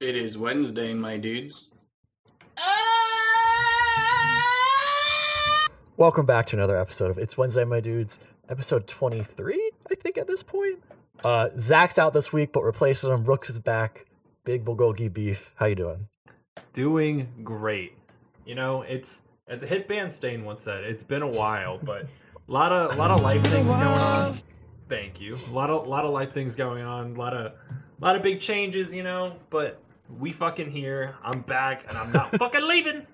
It is Wednesday, my dudes. Welcome back to another episode of It's Wednesday, my dudes. Episode 23, I think, at this point. Uh, Zach's out this week, but replacing him, Rooks is back. Big bulgogi beef. How you doing? Doing great. You know, it's as a hit band Staind once said, it's been a while, but a lot of a lot of life things going on. Thank you. A lot of a lot of life things going on. A lot of a lot of big changes, you know. But we fucking here. I'm back, and I'm not fucking leaving.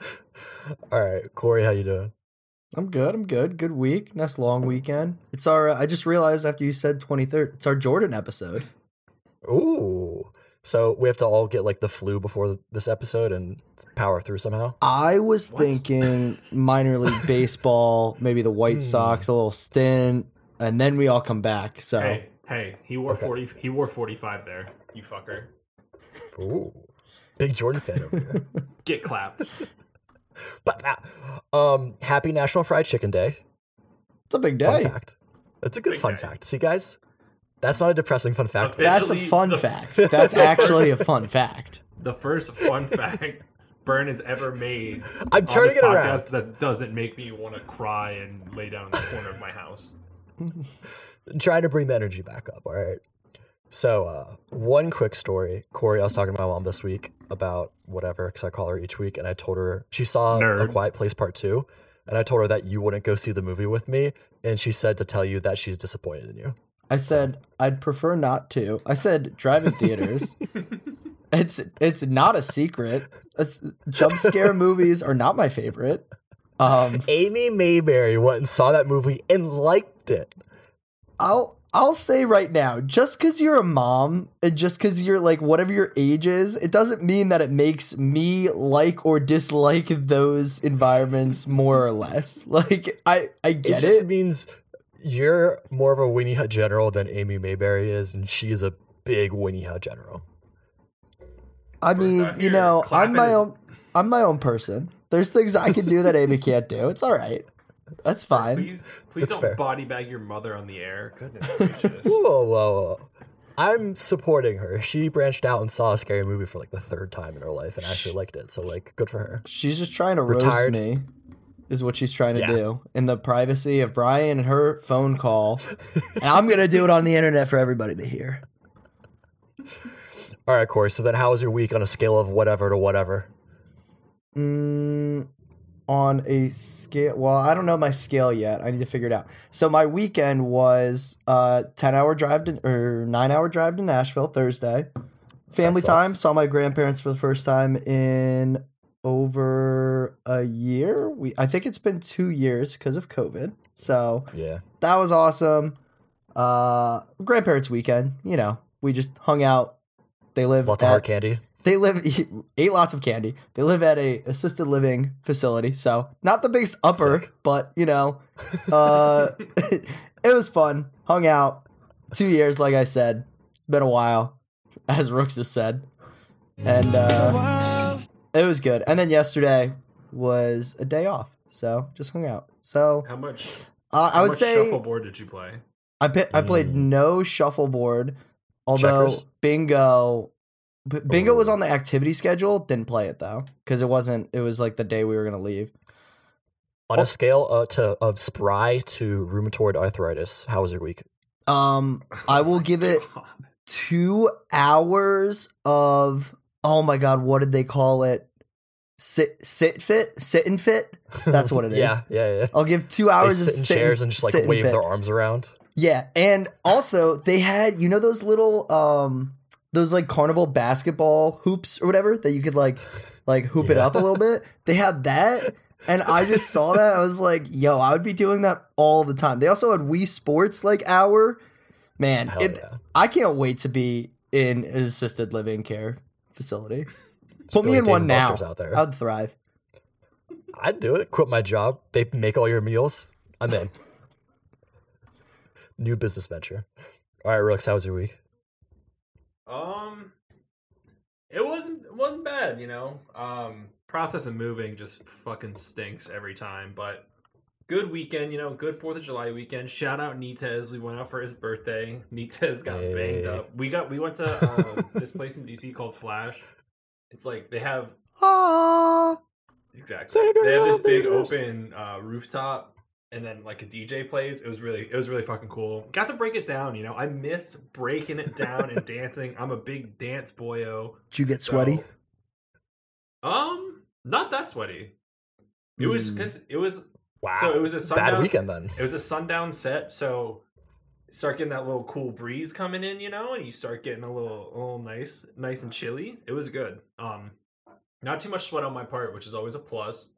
All right, Corey, how you doing? I'm good. I'm good. Good week. Nice long weekend. It's our. Uh, I just realized after you said 23rd, it's our Jordan episode. Ooh. So we have to all get like the flu before this episode and power through somehow. I was What? thinking minor league baseball, maybe the White Hmm. Sox, a little stint, and then we all come back. So Hey, hey, he wore Okay. forty. He wore forty five there. You fucker. Ooh. Big Jordan fan over here. Get clapped. but um, happy National Fried Chicken Day. it's a big day. Fun day. fact. It's a good Big fun day. fact. See, guys, that's not a depressing fun fact. Okay. That's a fun the- fact. That's actually a fun fact. the first fun fact Burn has ever made I'm on turning this it podcast around. that doesn't make me want to cry and lay down in the corner of my house. trying to bring the energy back up. All right. So, uh, one quick story. Corey, I was talking to my mom this week about whatever, because I call her each week, and I told her she saw A Quiet Place Part 2, and I told her that you wouldn't go see the movie with me, and she said to tell you that she's disappointed in you. I said I'd prefer not to. I said drive-in theaters. it's it's not a secret. It's, jump scare movies are not my favorite. Um, Amy Mayberry went and saw that movie and liked it. I'll I'll say right now, just because you're a mom and just because you're like whatever your age is, it doesn't mean that it makes me like or dislike those environments more or less. Like I I get It get just it. means you're more of a Winnie Hut general than Amy Mayberry is, and she is a big Winnie Hut general. I Birds mean, you know, clapping I'm my his- own I'm my own person. There's things I can do that Amy can't do. It's all right. That's fine. Please, please That's don't fair. body bag your mother on the air. Goodness gracious. Whoa, whoa, whoa. I'm supporting her. She branched out and saw a scary movie for like the third time in her life and actually liked it. So like good for her. She's just trying to Retired. roast me. Is what she's trying to Yeah. do in the privacy of Brian and her phone call. and I'm gonna do it on the internet for everybody to hear. All right, Corey. So then how was your week on a scale of whatever to whatever? Mm, on a scale, well, I don't know my scale yet. I need to figure it out. So my weekend was uh ten hour drive to or nine hour drive to Nashville Thursday. Family time. Saw my grandparents for the first time in over a year. We I think it's been two years because of COVID. So Yeah. that was awesome. Uh, grandparents' weekend. You know, we just hung out. They live Lots of at- hard candy. They live ate lots of candy. They live at a assisted living facility, so not the biggest upper, Sick. but you know, uh, it was fun. Hung out two years, like I said. It's been a while, as Rooks just said, and uh, it was good. And then yesterday was a day off, so just hung out. So How much? uh, I would much say shuffleboard did you play? I pi- I played Mm. no shuffleboard, although Checkers? bingo, b- bingo was Oh. on the activity schedule. Didn't play it though because it wasn't. It was like the day we were gonna leave. On Oh. a scale uh, to of spry to rheumatoid arthritis, how was your week? Um, I will give it two hours of oh my god, what did they call it? Sit sit fit sit and fit. That's what it is. yeah, yeah, yeah. I'll give two They hours sit of in sit chairs and just like sit and wave their arms around. Yeah, and also they had you know those little um those like carnival basketball hoops or whatever that you could like like hoop it up a little bit. They had that and I just saw that I was like, yo, I would be doing that all the time. They also had Wii Sports like hour. Man, it, yeah. I can't wait to be in an assisted living care facility. It's Put me in one now. Out there. I'd thrive. I'd do it. Quit my job. They make all your meals. I'm in. New business venture. All right, Rooks, how was your week? Um, it wasn't it wasn't bad, you know. Um, process of moving just fucking stinks every time, but good weekend, you know, good Fourth of July weekend. Shout out Nitez. We went out for his birthday. Nitez got banged up. We got we went to um, this place in DC called Flash. It's like they have Ah, exactly they have this big open uh, rooftop, and then like a DJ plays. It was really it was really fucking cool. Got to break it down. You know, I missed breaking it down and dancing. I'm a big dance boyo. did you get sweaty? Um, not that sweaty. It was Mm. because it was Wow. so it was a bad sundown weekend then. It was a sundown set, so start getting that little cool breeze coming in, you know, and you start getting a little, a little nice, nice and chilly. It was good. Um, not too much sweat on my part, which is always a plus.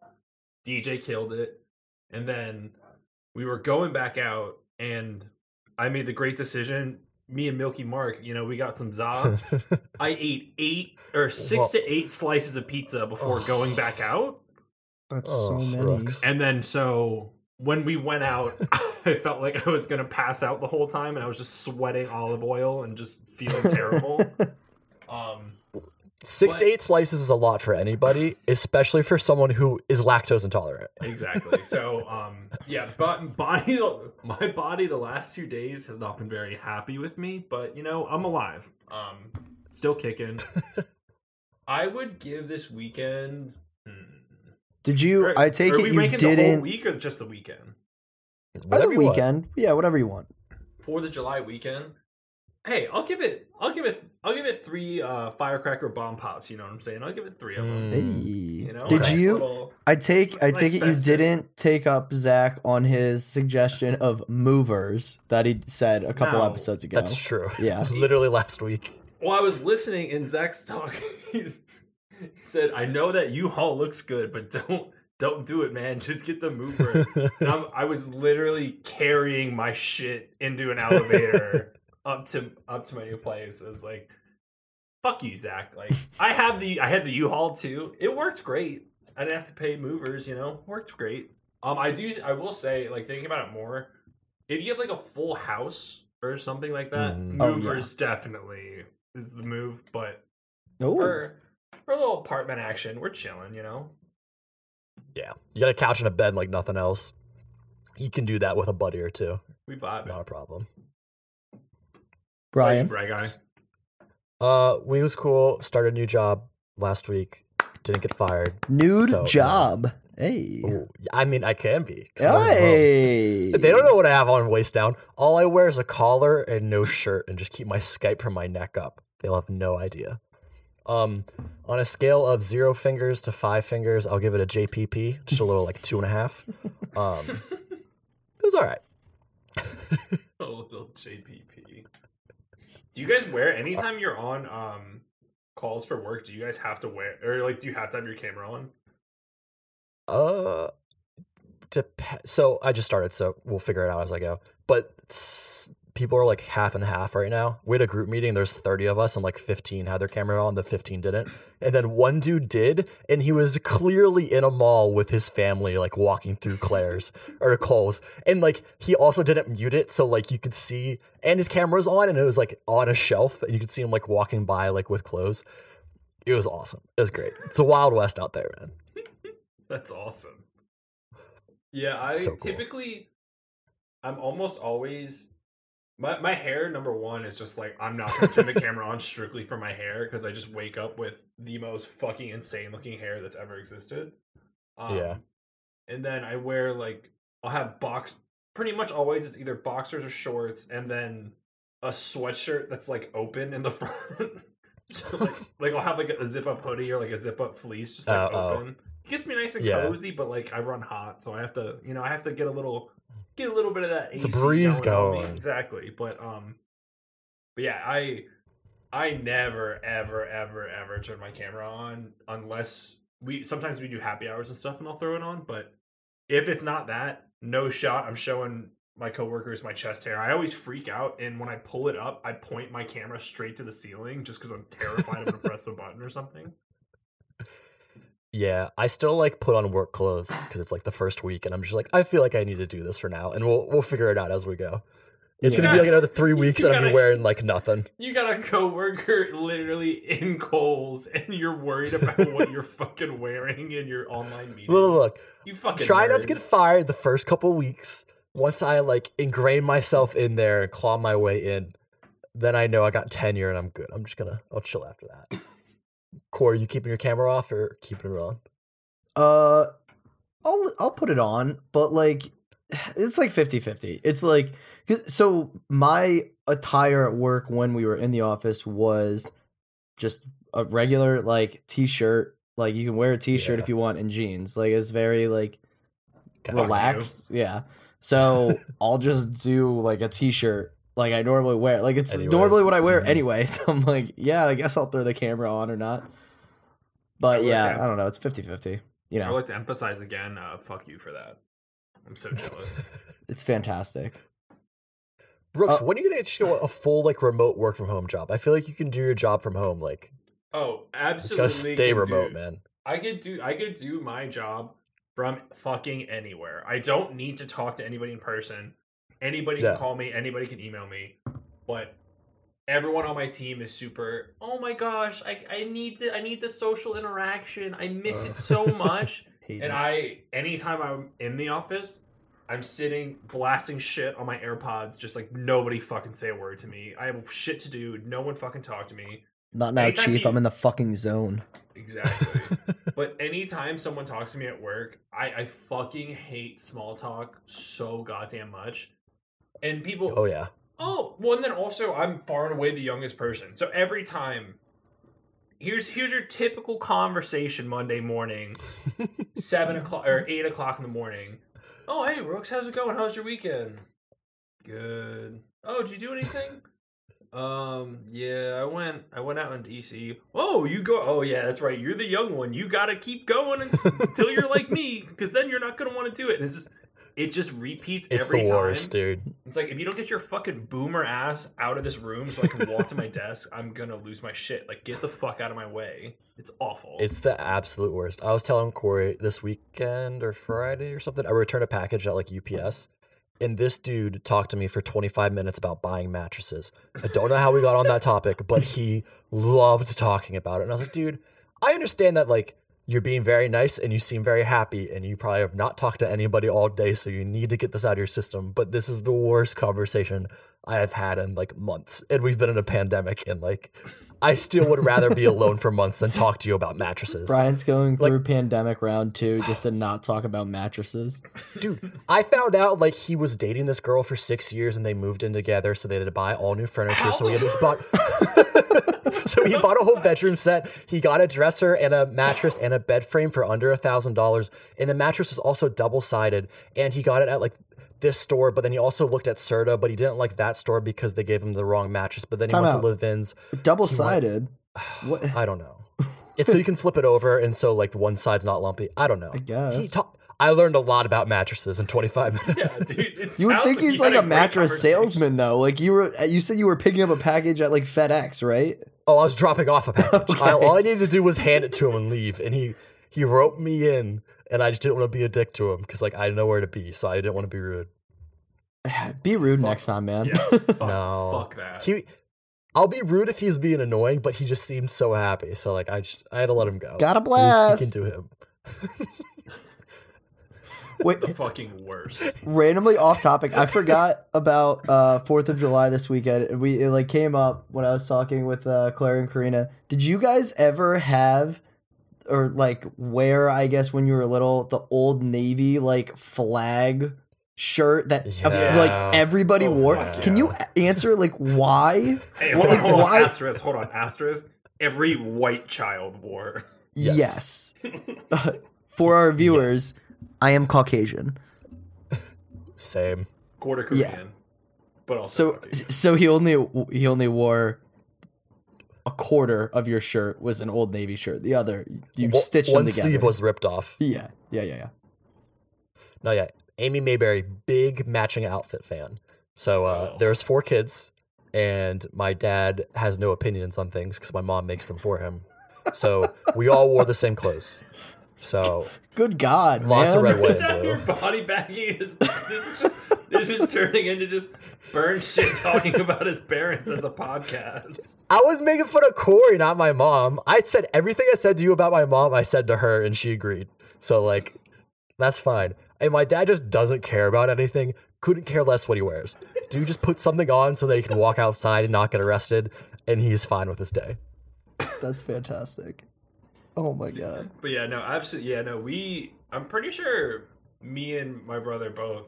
DJ killed it, and then we were going back out, and I made the great decision. Me and Milky Mark, you know, we got some za. I ate eight or six Well- to eight slices of pizza before Ugh. going oh. back out. That's Oh, so many. Brooks. And then so when we went out, I felt like I was gonna pass out the whole time, and I was just sweating olive oil and just feeling terrible. Six to eight slices is a lot for anybody, especially for someone who is lactose intolerant. exactly. So, um, yeah, but body, my body, the last two days has not been very happy with me, but you know, I'm alive. Um, still kicking. I would give this weekend. hmm, Did you? are- I take are it we you ranking the whole didn't. week or just the weekend? Either Whatever you want. weekend, yeah, whatever you want. For the July weekend. Hey, I'll give it. I'll give it. I'll give it three uh, firecracker bomb pops. You know what I'm saying? I'll give it three of them. Hey. Mm. You know, Did nice you? little- I take I Nice take it you festive. didn't take up Zach on his suggestion of movers that he said a couple No. episodes ago. That's true. Yeah. Literally last week. Well, I was listening in Zach's talk. He's, he said, "I know that U-Haul looks good, but don't don't do it, man. Just get the mover." and I'm, I was literally carrying my shit into an elevator up to up to my new place. is like, fuck you, Zach. Like I have the I had the U-Haul too. It worked great. I didn't have to pay movers. You know, worked great. Um, I do. I will say, like thinking about it more, if you have like a full house or something like that, Mm. Oh, yeah. movers definitely is the move. But for for a little apartment action, we're chilling. You know. Yeah. You got a couch and a bed like nothing else. You can do that with a buddy or two. We vibe. Not a problem. Brian. Brag guy. Uh, we was cool. Started a new job last week. Didn't get fired. Nude So, yeah. job. Hey. Ooh, I mean, I can be. 'cause I'm working from home. Hey. They don't know what I have on waist down. All I wear is a collar and no shirt, and just keep my Skype from my neck up. They'll have no idea. Um, on a scale of zero fingers to five fingers, I'll give it a JPP, just a little like two and a half. Um, it was all right. a little JPP. Do you guys wear anytime you're on um calls for work? Do you guys have to wear or like do you have to have your camera on? Uh, dep- so I just started, so we'll figure it out as I go. But people are like half and half right now. We had a group meeting. There's 30 of us, and like 15 had their camera on. The 15 didn't. And then one dude did, and he was clearly in a mall with his family, like walking through Claire's or Kohl's, and like he also didn't mute it, so like you could see, and his camera was on, and it was like on a shelf, and you could see him like walking by like with clothes. It was awesome. It was great. It's a wild west out there, man. That's awesome. Yeah, I So cool. typically I'm almost always my my hair number one is just like I'm not gonna turn the camera on strictly for my hair because I just wake up with the most fucking insane looking hair that's ever existed. Um, Yeah. And then I wear like I'll have box pretty much always it's either boxers or shorts and then a sweatshirt that's like open in the front. so like, like I'll have like a zip up hoodie or like a zip up fleece just like Oh, oh. open. It gets me nice and Yeah. cozy, but like I run hot, so I have to you know I have to get a little get a little bit of that It's a AC breeze going. going. Exactly. But um but yeah, I I never ever ever ever turn my camera on unless we sometimes we do happy hours and stuff and I'll throw it on, but if it's not that, no shot I'm showing my coworkers my chest hair. I always freak out and when I pull it up, I point my camera straight to the ceiling just cuz I'm terrified I'm to press the button or something. Yeah, I still like put on work clothes because it's like the first week, and I'm just like, I feel like I need to do this for now, and we'll we'll figure it out as we go. It's gonna be like another three weeks, and I'm wearing like nothing. You got a coworker literally in Kohl's, and you're worried about what you're fucking wearing in your online meeting. Look, look, You fucking try not to get fired the first couple weeks. Once I like ingrain myself in there and claw my way in, then I know I got tenure and I'm good. I'm just gonna I'll chill after that. Corey, you keeping your camera off or keeping it on? Uh, I'll I'll put it on, but like it's like 50-50. It's like so my attire at work when we were in the office was just a regular like t-shirt. Like you can wear a t-shirt Yeah. if you want and jeans. Like it's very like relaxed. Yeah. So I'll just do like a t-shirt like I normally wear. Like it's Anyways. normally what I wear Mhm. anyway. So I'm like, yeah, I guess I'll throw the camera on or not. I But like yeah, that. I don't know. It's 50-50. You I know, would like to emphasize again. Uh, fuck you for that. I'm so jealous. it's fantastic. Brooks, Uh, when are you gonna get you a full like remote work from home job? I feel like you can do your job from home. Like oh, it's absolutely. gotta stay remote, do- man. I could do. I could do my job from fucking anywhere. I don't need to talk to anybody in person. Anybody Yeah. can call me. Anybody can email me. But everyone on my team is super. Oh my gosh! I I need the I need the social interaction. I miss it so uh, much. And it. I, anytime I'm in the office, I'm sitting blasting shit on my AirPods, just like nobody fucking say a word to me. I have shit to do. No one fucking talk to me. Not now, anytime Chief. you- I'm in the fucking zone. Exactly. but anytime someone talks to me at work, I, I fucking hate small talk so goddamn much. And people, oh yeah. Oh, well, and then also I'm far and away the youngest person. So every time, here's here's your typical conversation Monday morning, seven o'clock or eight o'clock in the morning. Oh, hey, Rooks, how's it going? How's your weekend? Good. Oh, did you do anything? um, yeah, I went. I went out in DC. Oh, you go. Oh, yeah, that's right. You're the young one. You gotta keep going until until you're like me, because then you're not gonna want to do it. And it's just, it just repeats It's every the time. worst, dude. It's like if you don't get your fucking boomer ass out of this room so I can walk to my desk, I'm gonna lose my shit. Like get the fuck out of my way. It's awful. It's the absolute worst. I was telling Corey this weekend or Friday or something. I returned a package at like UPS, and this dude talked to me for 25 minutes about buying mattresses. I don't know how we got on that topic, but he loved talking about it. And I was like, dude, I understand that like you're being very nice and you seem very happy, and you probably have not talked to anybody all day, so you need to get this out of your system. But this is the worst conversation I have had in like months, and we've been in a pandemic, and like. I still would rather be alone for months than talk to you about mattresses. Brian's going Like- through pandemic round two just to not talk about mattresses. Dude, I found out like he was dating this girl for six years and they moved in together, so they had to buy all new furniture. So he had he bought So he bought a whole bedroom set. He got a dresser and a mattress and a bed frame for under a thousand dollars. And the mattress is also double sided. And he got it at like this store, but then he also looked at Serta, but he didn't like that store because they gave him the wrong mattress. But then he went out. to Live-Ins. Double sided. What? I don't know. It's so you can flip it over, and so like one side's not lumpy. I don't know. I guess. He ta- I learned a lot about mattresses in 25 minutes. yeah, dude. You would sounds think he's you like had a mattress salesman though. Like you were, you said you were picking up a package at like FedEx, right? Oh, I was dropping off a package. I, all I needed to do was hand it to him and leave, and he he roped me in, and I just didn't want to be a dick to him because like I know where to be, so I didn't want to be rude. Be rude next time, man. Yeah, fuck, No. fuck that. He, I'll be rude if he's being annoying, but he just seemed so happy, so like I just I had to let him go. Got a He- blast. He, can do him. Wait, the fucking worst. randomly off topic. I forgot about uh Fourth of July this weekend. We it like came up when I was talking with uh, Claire and Karina. Did you guys ever have or like wear? I guess when you were little, the old Navy like flag shirt that uh, Yeah. like everybody Oh, wore. fuck Can you answer like why? Hey, What, hold on, like, hold on, why- asterisk, hold on, asterisk. Every white child wore. Yes. Yes. For our viewers, I am Caucasian. Same. Quarter Korean. Yeah. But also So so he only he only wore a quarter of your shirt was an old navy shirt. The other you One- stitched one them together. sleeve was ripped off. yeah, yeah, yeah, yeah. No, yeah. Amy Mayberry, big matching outfit fan. So uh, Oh. there's four kids, and my dad has no opinions on things because my mom makes them for him. So we all wore the same clothes. So Good God, Lots of red, white, and out blue. your body bagging is this is just this is turning into just burn shit talking about his parents as a podcast. I was making fun of Corey, not my mom. I said everything I said to you about my mom, I said to her, and she agreed. So like, that's fine. And my dad just doesn't care about anything. Couldn't care less what he wears. Dude just put something on so that he can walk outside and not get arrested, and he's fine with his day. That's fantastic. Oh my god. But yeah, no, absolutely. Yeah, no, we. I'm pretty sure me and my brother both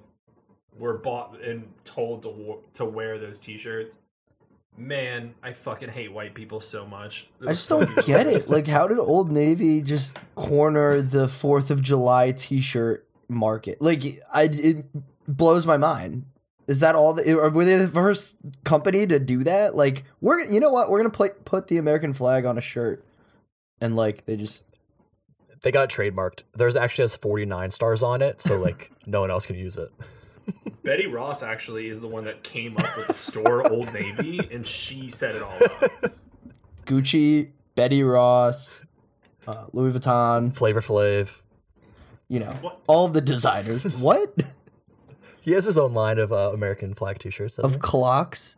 were bought and told to to wear those T-shirts. Man, I fucking hate white people so much. I just don't get it. Like, how did Old Navy just corner the Fourth of July T-shirt market? Like, I it blows my mind. Is that all? The, are- were they the first company to do that? Like, we're you know what? We're gonna put put the American flag on a shirt, and like they just They got it trademarked. There's actually has 49 stars on it, so like no one else can use it. Betsy Ross actually is the one that came up with the store Old Navy, and she set it all up. Gucci, Betsy Ross, uh, Louis Vuitton. Flavor Flav. You know, What? all the designers. what He has his own line of uh, American flag T-shirts. doesn't of clocks?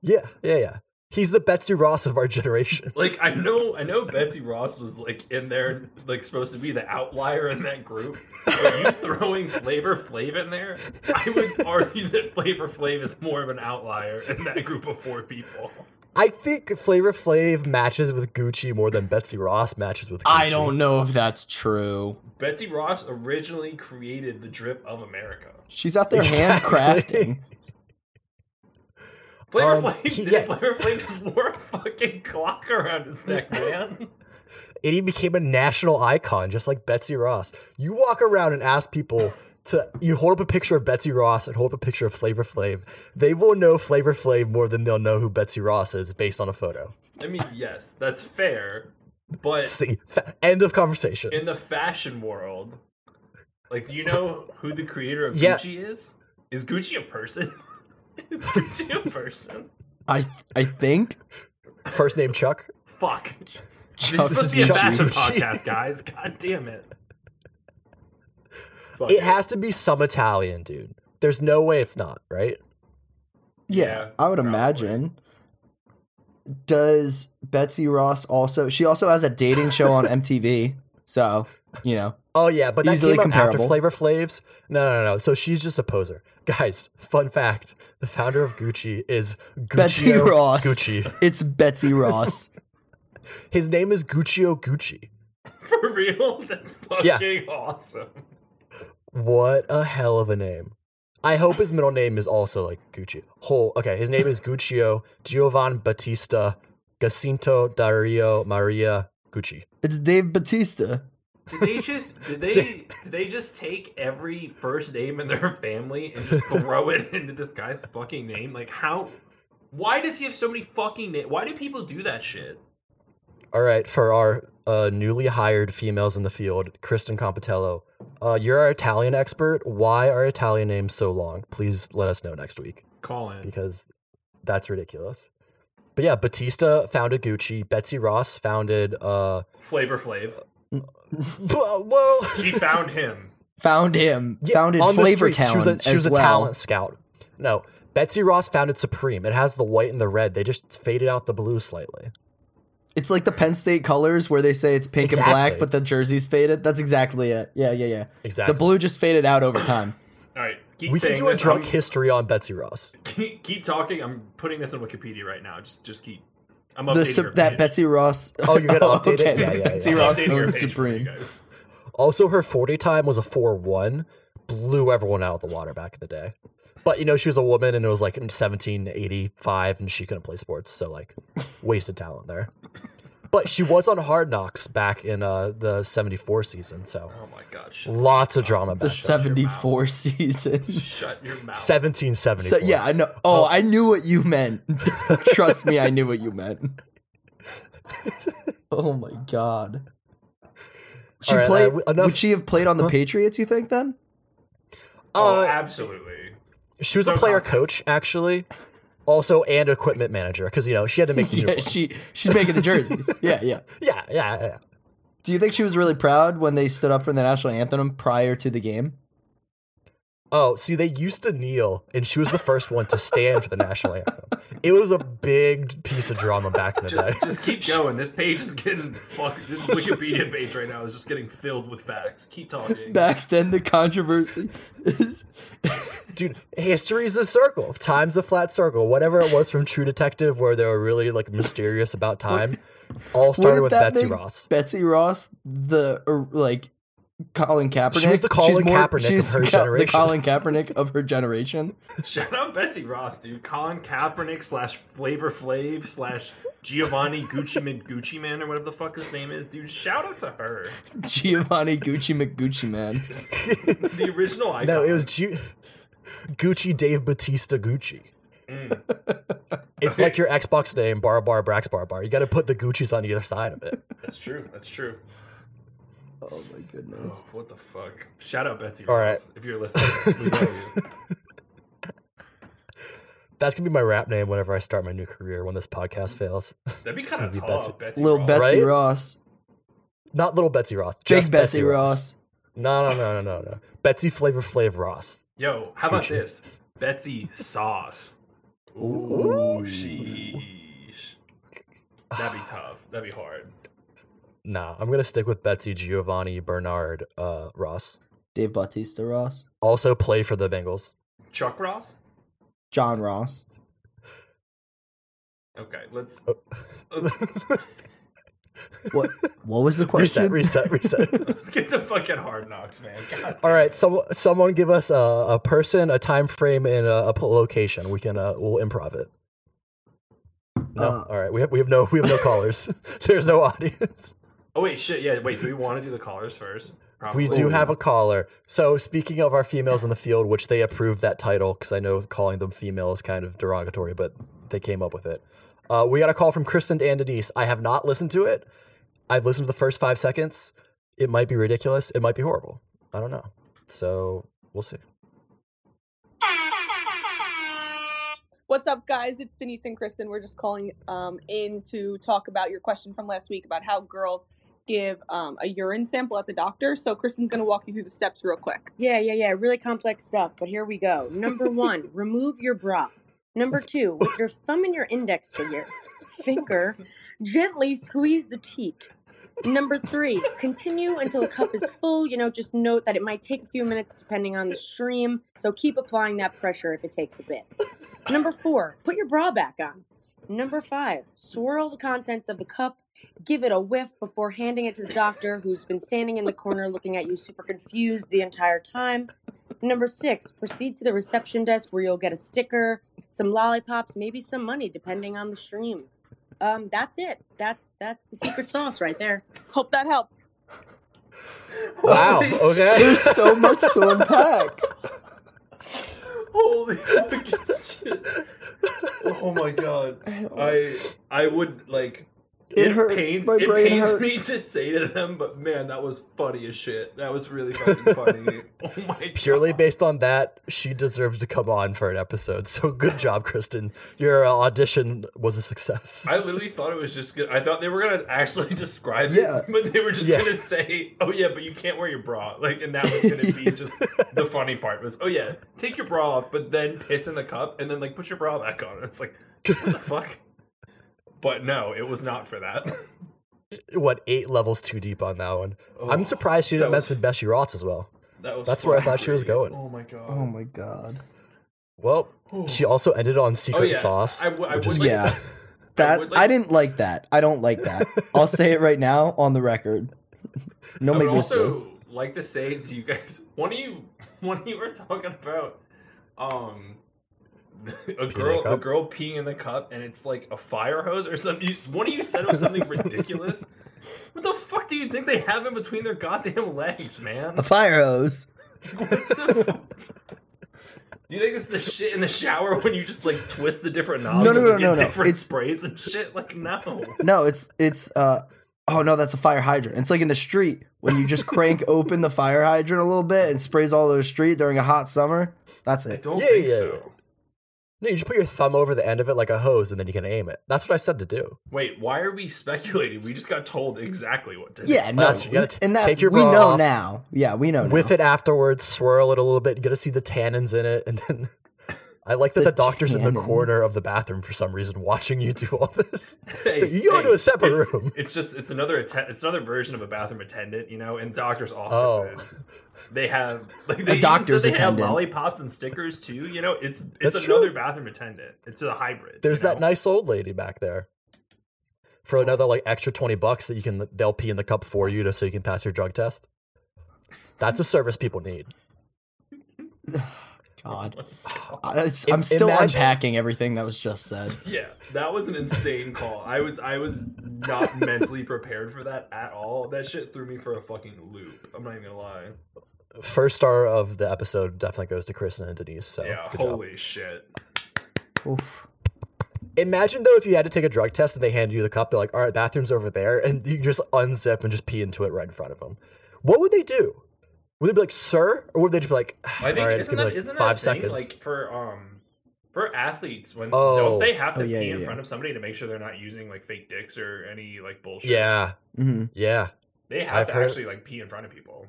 Yeah, yeah, yeah. He's the Betsy Ross of our generation. Like I know, I know Betsy Ross was like in there, like supposed to be the outlier in that group. But you throwing Flavor Flav in there, I would argue that Flavor Flav is more of an outlier in that group of four people. I think Flavor Flav matches with Gucci more than Betsy Ross matches with Gucci. I don't know if that's true. Betsy Ross originally created the drip of America. She's out there Exactly. handcrafting. Flavor Um, Flav did yeah. Flavor Flav just wore a fucking clock around his neck, man. And he became a national icon, just like Betsy Ross. You walk around and ask people to, you hold up a picture of Betsy Ross and hold up a picture of Flavor Flav. They will know Flavor Flav more than they'll know who Betsy Ross is based on a photo. I mean, yes, that's fair, but See, fa- end of conversation. in the fashion world, like, do you know who the creator of Yeah. Gucci is? Is Gucci a person? is Gucci a person? I I think First name Chuck. Fuck. This is supposed to be a Chuck fashion Gucci. podcast, guys. God damn it. Fuck It has to be some Italian, dude. There's no way it's not, right? Yeah, Yeah, I would probably. imagine. Does Betsy Ross also? She also has a dating show on MTV. So you know, Oh yeah, but that Easily came out after comparable. Flavor Flav's. No, no, no. So she's just a poser, guys. Fun fact: the founder of Gucci is Betsy Ross. Gucci. it's Betsy Ross. His name is Guccio Gucci. For real? That's fucking awesome. What a hell of a name. I hope his middle name is also like Gucci. Whole okay, his name is Guccio Giovan Battista Jacinto Dario Maria Gucci. It's Dave Batista. Did they just did they did they just take every first name in their family and just throw it into this guy's fucking name? Like how why does he have so many fucking names? Why do people do that shit? All right, for our uh, newly hired females in the field, Kristen Compitello, uh, you're our Italian expert. Why are Italian names so long? Please let us know next week Call in. because that's ridiculous. But yeah, Batista founded Gucci. Betsy Ross founded. Uh, Flavor Flav. well, She found him. Found him. Yeah, founded on the Flavor streets, she was Town a, she was a well. talent scout. No, Betsy Ross founded Supreme. It has the white and the red. They just faded out the blue slightly. It's like the Penn State colors where they say it's pink and black, but the jersey's faded. That's exactly it. Yeah, yeah, yeah. Exactly. The blue just faded out over time. All right, keep we can do a this. drunk I'm- history on Betsy Ross. keep, keep talking. I'm putting this on Wikipedia right now. Just just keep. I'm The updating Sup- your that. Betsy Ross. Oh, you're gonna update it? Yeah, yeah, yeah. Betsy I'm Ross updating owns page for you Supreme. Also, her 40 time was a 4 1. Blew everyone out of the water back in the day. But, you know, she was a woman and it was like in 1785 and she couldn't play sports. So, like, wasted talent there. But she was on Hard Knocks back in uh, the 74 season. So, Oh my god! Shut, lots of drama The back then. 74 season. shut your mouth. 1774. So, yeah, I know. Oh, I knew what you meant. Trust me, I knew what you meant. oh my god. She All right, played. uh, enough- would she have played on the Patriots? You think then? oh, Uh, absolutely. She was a player contest. coach, actually. Also, and equipment manager because, you know, she had to make the Yeah, she she's making the jerseys. yeah, yeah. yeah, yeah, yeah. Do you think she was really proud when they stood up for the national anthem prior to the game? Oh, see, they used to kneel, and she was the first one to stand for the national anthem. It was a big piece of drama back in the Just, day. just keep going. This page is getting fuck. This Wikipedia page right now is just getting filled with facts. Keep talking. Back then, the controversy is Dude, history is a circle. Time's a flat circle. Whatever it was from True Detective, where they were really like mysterious about time, all started with that Betsy make Ross. Betsy Ross, the er, like Colin Kaepernick. She was the Colin She's Kaepernick of her co- generation. The Colin Kaepernick of her generation. Shout out Betsy Ross, dude. Colin Kaepernick slash Flavor Flav slash Giovanni Gucci Mid Gucci Man or whatever the fuck his name is, dude. Shout out to her. Giovanni Gucci McGucci man. The original icon. No, it was G- Gucci Dave Batista Gucci. Mm. It's Okay. like your Xbox name, bar bar Brax bar bar. You got to put the Gucci's on either side of it. That's true. That's true. Oh my goodness. Oh, what the fuck? Shout out Betsy All Ross if you're listening. We love you. That's gonna be my rap name whenever I start my new career when this podcast mm. fails. That'd be kind of Maybe tough. Betsy- Betsy, Little Ross. Betsy Right? Ross. Not little Betsy Ross, Big just Betsy, Ross. No, no, no, no, no, no. Betsy Flavor Flav Ross. Yo, how about Gucci. this? Betsy Sauce. Ooh, Ooh. sheesh. That'd be tough. That'd be hard. Nah, I'm gonna stick with Betsy Giovanni Bernard uh, Ross. Dave Bautista Ross. Also play for the Bengals. Chuck Ross? John Ross. Okay, let's, Oh. let's, What what was the question? reset, reset. reset. let's get to fucking hard knocks, man. God All damn so, someone give us a, a person, a time frame, and a location. We can uh, we'll improv it. No, Uh, all right. We have we have no we have no callers. There's no audience. Oh wait, shit. Yeah, wait. Do we want to do the callers first? We do have a caller. So speaking of our females in the field, which they approved that title because I know calling them female is kind of derogatory, but they came up with it. Uh, we got a call from Kristen and Denise. I have not listened to it. I've listened to the first five seconds. It might be ridiculous. It might be horrible. I don't know. So we'll see. What's up, guys? It's Denise and Kristen. We're just calling um, in to talk about your question from last week about how girls give um, a urine sample at the doctor. So Kristen's going to walk you through the steps real quick. Yeah, yeah, yeah. Really complex stuff, but here we go. Number one, remove your bra. Number two, with your thumb and your index finger, finger, gently squeeze the teat. Number three, continue until the cup is full. You know, just note that it might take a few minutes depending on the stream, so keep applying that pressure if it takes a bit. Number four, put your bra back on. Number five, swirl the contents of the cup, give it a whiff before handing it to the doctor who's been standing in the corner looking at you super confused the entire time. Number six, proceed to the reception desk where you'll get a sticker, some lollipops, maybe some money, depending on the stream. Um, that's it. That's that's the secret sauce right there. Hope that helped. Wow. Holy Okay. There's so much to unpack. Holy shit! Oh my god. I I would like. It hurts. Pains, My it brain pains me to say to them, but man, that was funny as shit. That was really fucking funny. oh my Purely god. based on that, she deserves to come on for an episode. So good job, Kristen. Your uh, audition was a success. I literally thought it was just good. I thought they were gonna actually describe Yeah. it, but they were just Yeah. gonna say, "Oh yeah, but you can't wear your bra." Like, and that was gonna be just the funny part was, "Oh yeah, take your bra off, but then piss in the cup, and then like put your bra back on." It's like, what the fuck? But no, it was not for that. what eight levels too deep on that one? Oh, I'm surprised she didn't was- mention Bessie Ross as well. That was. That's where I thought she was going. Oh my god. Oh my god. Well, she also ended on secret Oh, yeah. sauce. I w- I would is like- Yeah. That would I like- didn't like that. I don't like that. I'll say it right now on the record. No I me would gusta. also like to say to you guys, one of you, one of you were talking about, um, a girl, cup? a girl peeing in the cup, and it's like a fire hose or something. You, one of you said it was something ridiculous. What the fuck do you think they have in between their goddamn legs, man? A fire hose. What the fuck? Do you think it's the shit in the shower when you just like twist the different nozzles no, no, and get no, no. different It's- sprays and shit? Like no. No, it's it's uh oh no, that's a fire hydrant. It's like in the street when you just crank open the fire hydrant a little bit and sprays all over the street during a hot summer. That's I it. don't Yeah, think yeah, so. No, you just put your thumb over the end of it like a hose, and then you can aim it. That's what I said to do. Wait, why are we speculating? We just got told exactly what to do. Yeah, no, That's- you gotta t- and that take your we bra know off, now. Yeah, we know. Whiff now. it afterwards, swirl it a little bit. You got to see the tannins in it, and then I like that the, The doctor's in the corner of the bathroom for some reason, watching you do all this. Hey, You go to a separate it's, room. It's just it's another atten- it's another version of a bathroom attendant, you know. In doctors' Oh. offices, they have like they even doctor's said they have lollipops and stickers too. You know, it's it's That's another true. bathroom attendant. It's a hybrid. There's you that nice old lady back there. For another like extra twenty bucks that you can they'll pee in the cup for you to so you can pass your drug test. That's a service people need. God, Oh I, it's- Im- I'm still imagine- unpacking everything that was just said. Yeah, that was an insane call. I was I was not mentally prepared for that at all. That shit threw me for a fucking loop. I'm not even gonna lie. First star of the episode definitely goes to Chris and Denise. So yeah, good job. holy shit. Oof. Imagine though if you had to take a drug test and they handed you the cup, they're like, "All right, bathroom's over there," and you just unzip and just pee into it right in front of them. What would they do? Would they be like, "Sir," or would they just be like, I think "All right, just isn't give me like five that a thing, seconds"? like for um for athletes when Oh. don't they have to Oh, yeah, pee yeah, in yeah. front of somebody to make sure they're not using like fake dicks or any like bullshit? yeah, hmm yeah. they have I've to heard- actually like pee in front of people.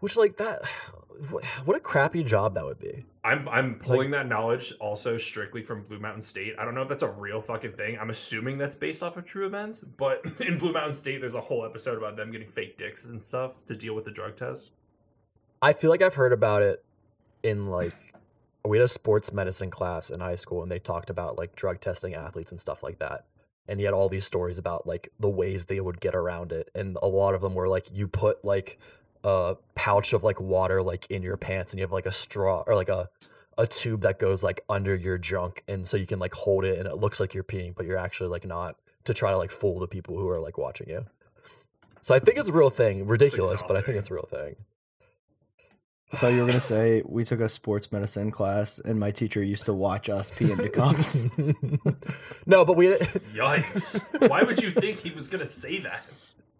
Which like that, what a crappy job that would be. I'm I'm pulling that knowledge also strictly from Blue Mountain State. I don't know if that's a real fucking thing. I'm assuming that's based off of true events, but in Blue Mountain State, there's a whole episode about them getting fake dicks and stuff to deal with the drug test. I feel like I've heard about it in like we had a sports medicine class in high school and they talked about like drug testing athletes and stuff like that. And he had all these stories about like the ways they would get around it. And a lot of them were like you put like a pouch of like water like in your pants and you have like a straw or like a a tube that goes like under your junk and so you can like hold it and it looks like you're peeing but you're actually like not to try to like fool the people who are like watching you. So I think it's a real thing. Ridiculous, but I think it's a real thing. I thought you were gonna say we took a sports medicine class, and my teacher used to watch us pee into cups. no, but we Yikes! Why would you think he was gonna say that?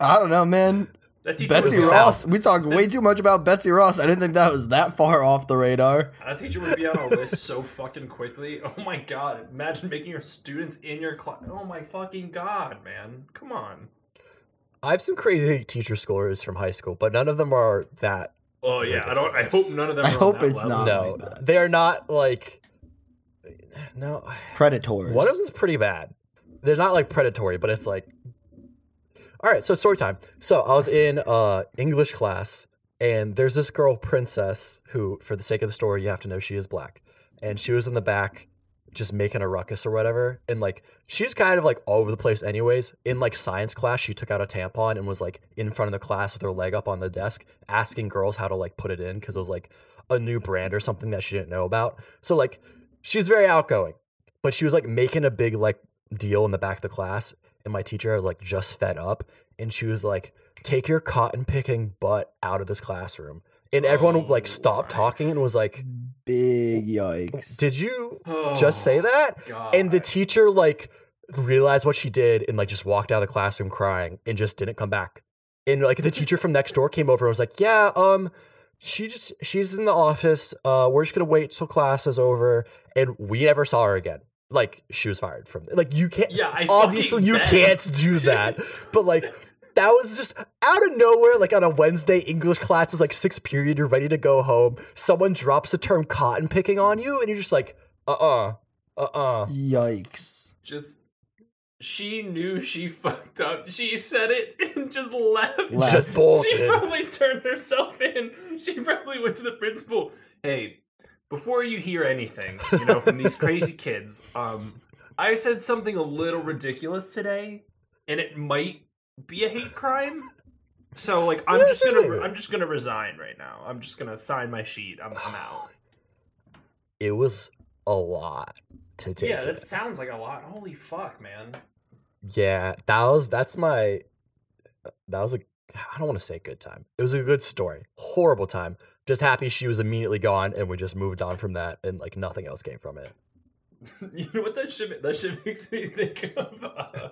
I don't know, man. That teacher Betsy was the Ross. We talked way too much about Betsy Ross. I didn't think that was that far off the radar. That teacher would be on a list so fucking quickly. Oh my god! Imagine making your students in your class. Oh my fucking god, man! Come on. I have some crazy teacher scores from high school, but none of them are that. Oh yeah, I don't. I hope none of them. I are on hope that it's level. not. no, like that. they are not like. No, Predators. one of them's pretty bad. They're not like predatory, but it's like. All right, so story time. So I was in uh English class, and there's this girl, Princess, who, for the sake of the story, you have to know she is black, and she was in the back, just making a ruckus or whatever, and like she's kind of like all over the place, anyways. In like science class, she took out a tampon and was like in front of the class with her leg up on the desk, asking girls how to like put it in because it was like a new brand or something that she didn't know about. So like she's very outgoing, but she was like making a big like deal in the back of the class, and my teacher was like just fed up, and she was like, "Take your cotton picking butt out of this classroom." And everyone like Oh stopped my talking and was like, Big yikes. "Did you Oh, just say that?" God. And the teacher like realized what she did and like just walked out of the classroom crying and just didn't come back. And like the teacher from next door came over and was like, "Yeah, um, she just she's in the office. Uh, we're just gonna wait till class is over." And we never saw her again. Like she was fired from like you can't. Yeah, I obviously you bet. can't do that. but like that was just out of nowhere. Like on a Wednesday English class is like sixth period. You're ready to go home. Someone drops the term cotton picking on you, and you're just like, uh uh-uh, uh, uh Yikes. just she knew she fucked up. She said it and just left. Left. Just She probably turned herself in. She probably went to the principal. Hey, before you hear anything, you know, from these crazy kids, um, I said something a little ridiculous today, and it might be a hate crime. So, like, I'm just gonna. I'm just gonna resign right now. I'm just gonna sign my sheet. I'm, I'm out. it was a lot to take. Yeah, in. that sounds like a lot. Holy fuck, man. Yeah, that was that's my that was a I don't want to say good time. It was a good story. Horrible time. Just happy she was immediately gone and we just moved on from that and like nothing else came from it. You know what that shit that shit makes me think of? Uh,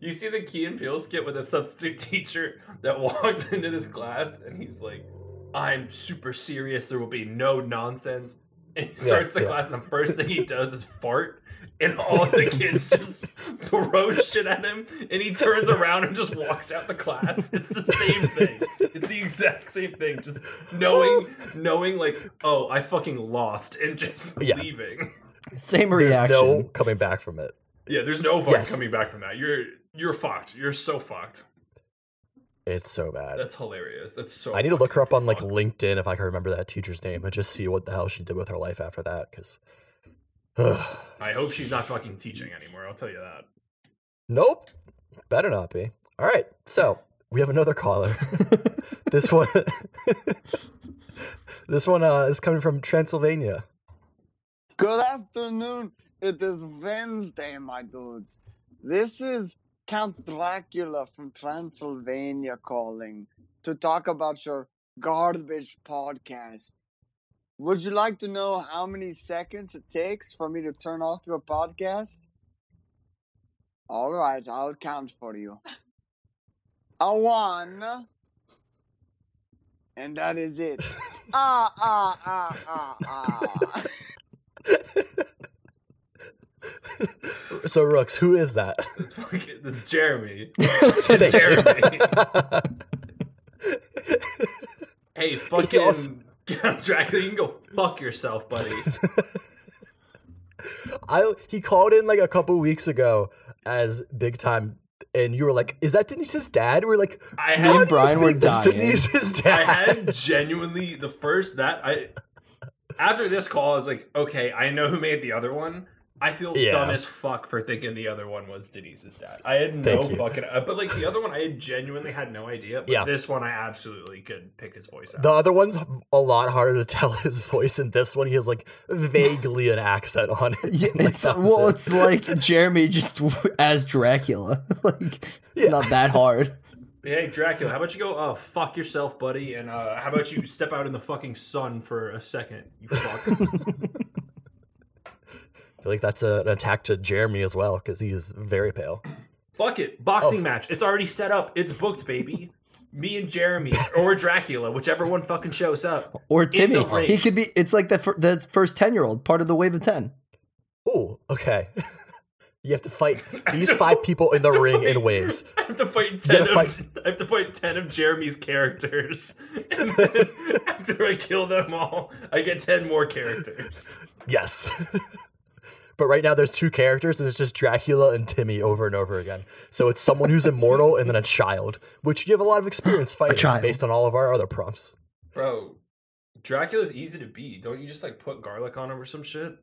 you see the Key and Peele skit with a substitute teacher that walks into this class and he's like, "I'm super serious. There will be no nonsense." And he starts the yeah. class, and the first thing he does is fart, and all the kids just throw shit at him, and he turns around and just walks out the class. It's the same thing. It's the exact same thing. Just knowing, knowing, like, oh, I fucking lost, and just Yeah. leaving. Same reaction There's no coming back from it. Yeah, there's no fucking Yes. coming back from that. You're you're fucked. You're so fucked. It's so bad. That's hilarious. That's so. I need to look her up on like fucked. LinkedIn if I can remember that teacher's name and just see what the hell she did with her life after that. Because, I hope she's not fucking teaching anymore. I'll tell you that. nope, better not be. All right, so we have another caller. this one, this one uh, is coming from Transylvania. Good afternoon. It is Wednesday, my dudes. This is Count Dracula from Transylvania calling to talk about your garbage podcast. Would you like to know how many seconds it takes for me to turn off your podcast? All right, I'll count for you. A one. And that is it. ah, ah, ah, ah, ah. So Rooks, who is that? It's fucking. It's Jeremy. Thank Jeremy. Hey, fucking also- Dracula, you can go fuck yourself, buddy. I he called in like a couple weeks ago as big time, and you were like, "Is that Denise's dad?" We were like, I Me had, and Brian were dying. Denise's I had genuinely the first that I. After this call, I was like, okay, I know who made the other one. I feel Yeah. dumb as fuck for thinking the other one was Denise's dad. I had no fucking. Uh, but like the other one, I genuinely had no idea. But Yeah. this one, I absolutely could pick his voice out. The other one's a lot harder to tell his voice, and this one he has like vaguely an accent on it. Yeah, Like, it's that well, it. it's like Jeremy just as Dracula. like it's Yeah. not that hard. Hey Dracula, how about you go uh fuck yourself, buddy, and uh how about you step out in the fucking sun for a second, you fuck. I feel like that's a, an attack to Jeremy as well because he is very pale. fuck it. Boxing Oh. match. It's already set up. It's booked, baby. Me and Jeremy or Dracula, whichever one fucking shows up. Or Timmy, he could be. It's like the fir- the first ten year old, part of the wave of ten. Oh, okay. you have to fight these five people in the to ring in waves. I have to fight ten gotta of I have to fight ten of Jeremy's characters. And then after I kill them all, I get ten more characters. Yes. But right now there's two characters and it's just Dracula and Timmy over and over again. So it's someone who's immortal and then a child, which you have a lot of experience fighting child. based on all of our other prompts. Bro, Dracula's easy to beat. Don't you just like put garlic on him or some shit?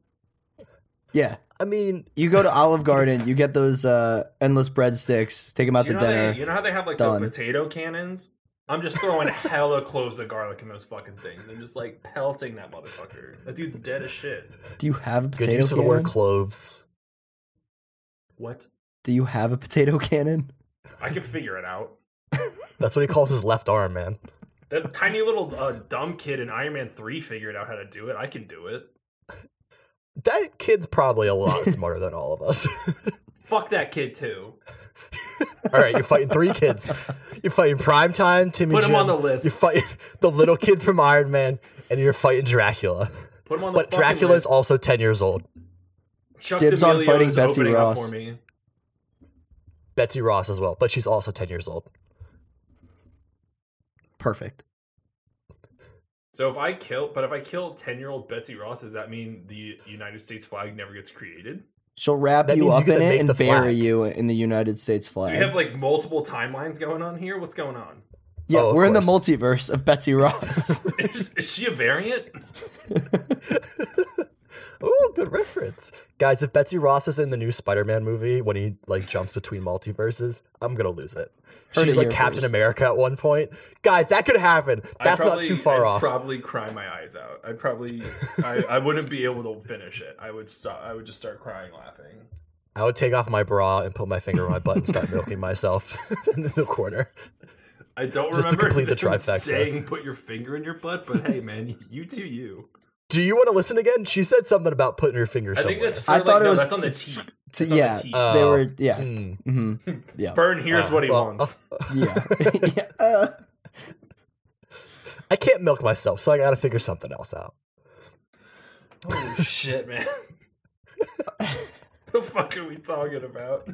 Yeah, I mean, you go to Olive Garden, you get those uh, endless breadsticks, take them out to dinner. they, you know how they have like Done. the potato cannons? I'm just throwing hella cloves of garlic in those fucking things and just like pelting that motherfucker. That dude's dead as shit. Do you have a good potato use of the word cloves. What? Do you have a potato cannon? I can figure it out. That's what he calls his left arm, man. That tiny little uh, dumb kid in Iron Man 3 figured out how to do it. I can do it. That kid's probably a lot smarter than all of us. Fuck that kid too. All right, you're fighting three kids. You're fighting Primetime, Timmy Put him Jim. on the list. You're fighting the little kid from Iron Man, and you're fighting Dracula. Put him on the But fucking Dracula is also 10 years old. Chuck Dibs on fighting is Betsy Ross. for me. Betsy Ross as well, but she's also 10 years old. Perfect. So if I kill, but if I kill 10 year old Betsy Ross, does that mean the United States flag never gets created? She'll wrap That you means you up in it and bury you in the United States flag. Do flag. we have like multiple timelines going on here? What's going on? yeah, Oh, we're in the multiverse of Betsy Ross. is, is she a variant? oh, good reference. Guys, if Betsy Ross is in the new Spider-Man movie when he like jumps between multiverses, I'm going to lose it. Heard She's like Captain first. America at one point. Guys, that could happen. I'd That's not too far off. I'd off. Probably cry my eyes out. I'd probably, I, I wouldn't be able to finish it. I would stop. I would just start crying, laughing. I would take off my bra and put my finger on my butt and start milking myself in the corner. I don't Just to remember complete the them trifecta. saying "put your finger in your butt," but hey, man, you do you. Do you want to listen again? She said something about putting her finger I somewhere. think that's. For, I like, thought it was that's on the it's- teeth. So, It's on the yeah, they Oh. were. Yeah, Hmm. hmm yeah, Burn here's Uh, what he well, wants. yeah. yeah. Uh, I can't milk myself, so I got to figure something else out. Holy shit, man. the fuck are we talking about?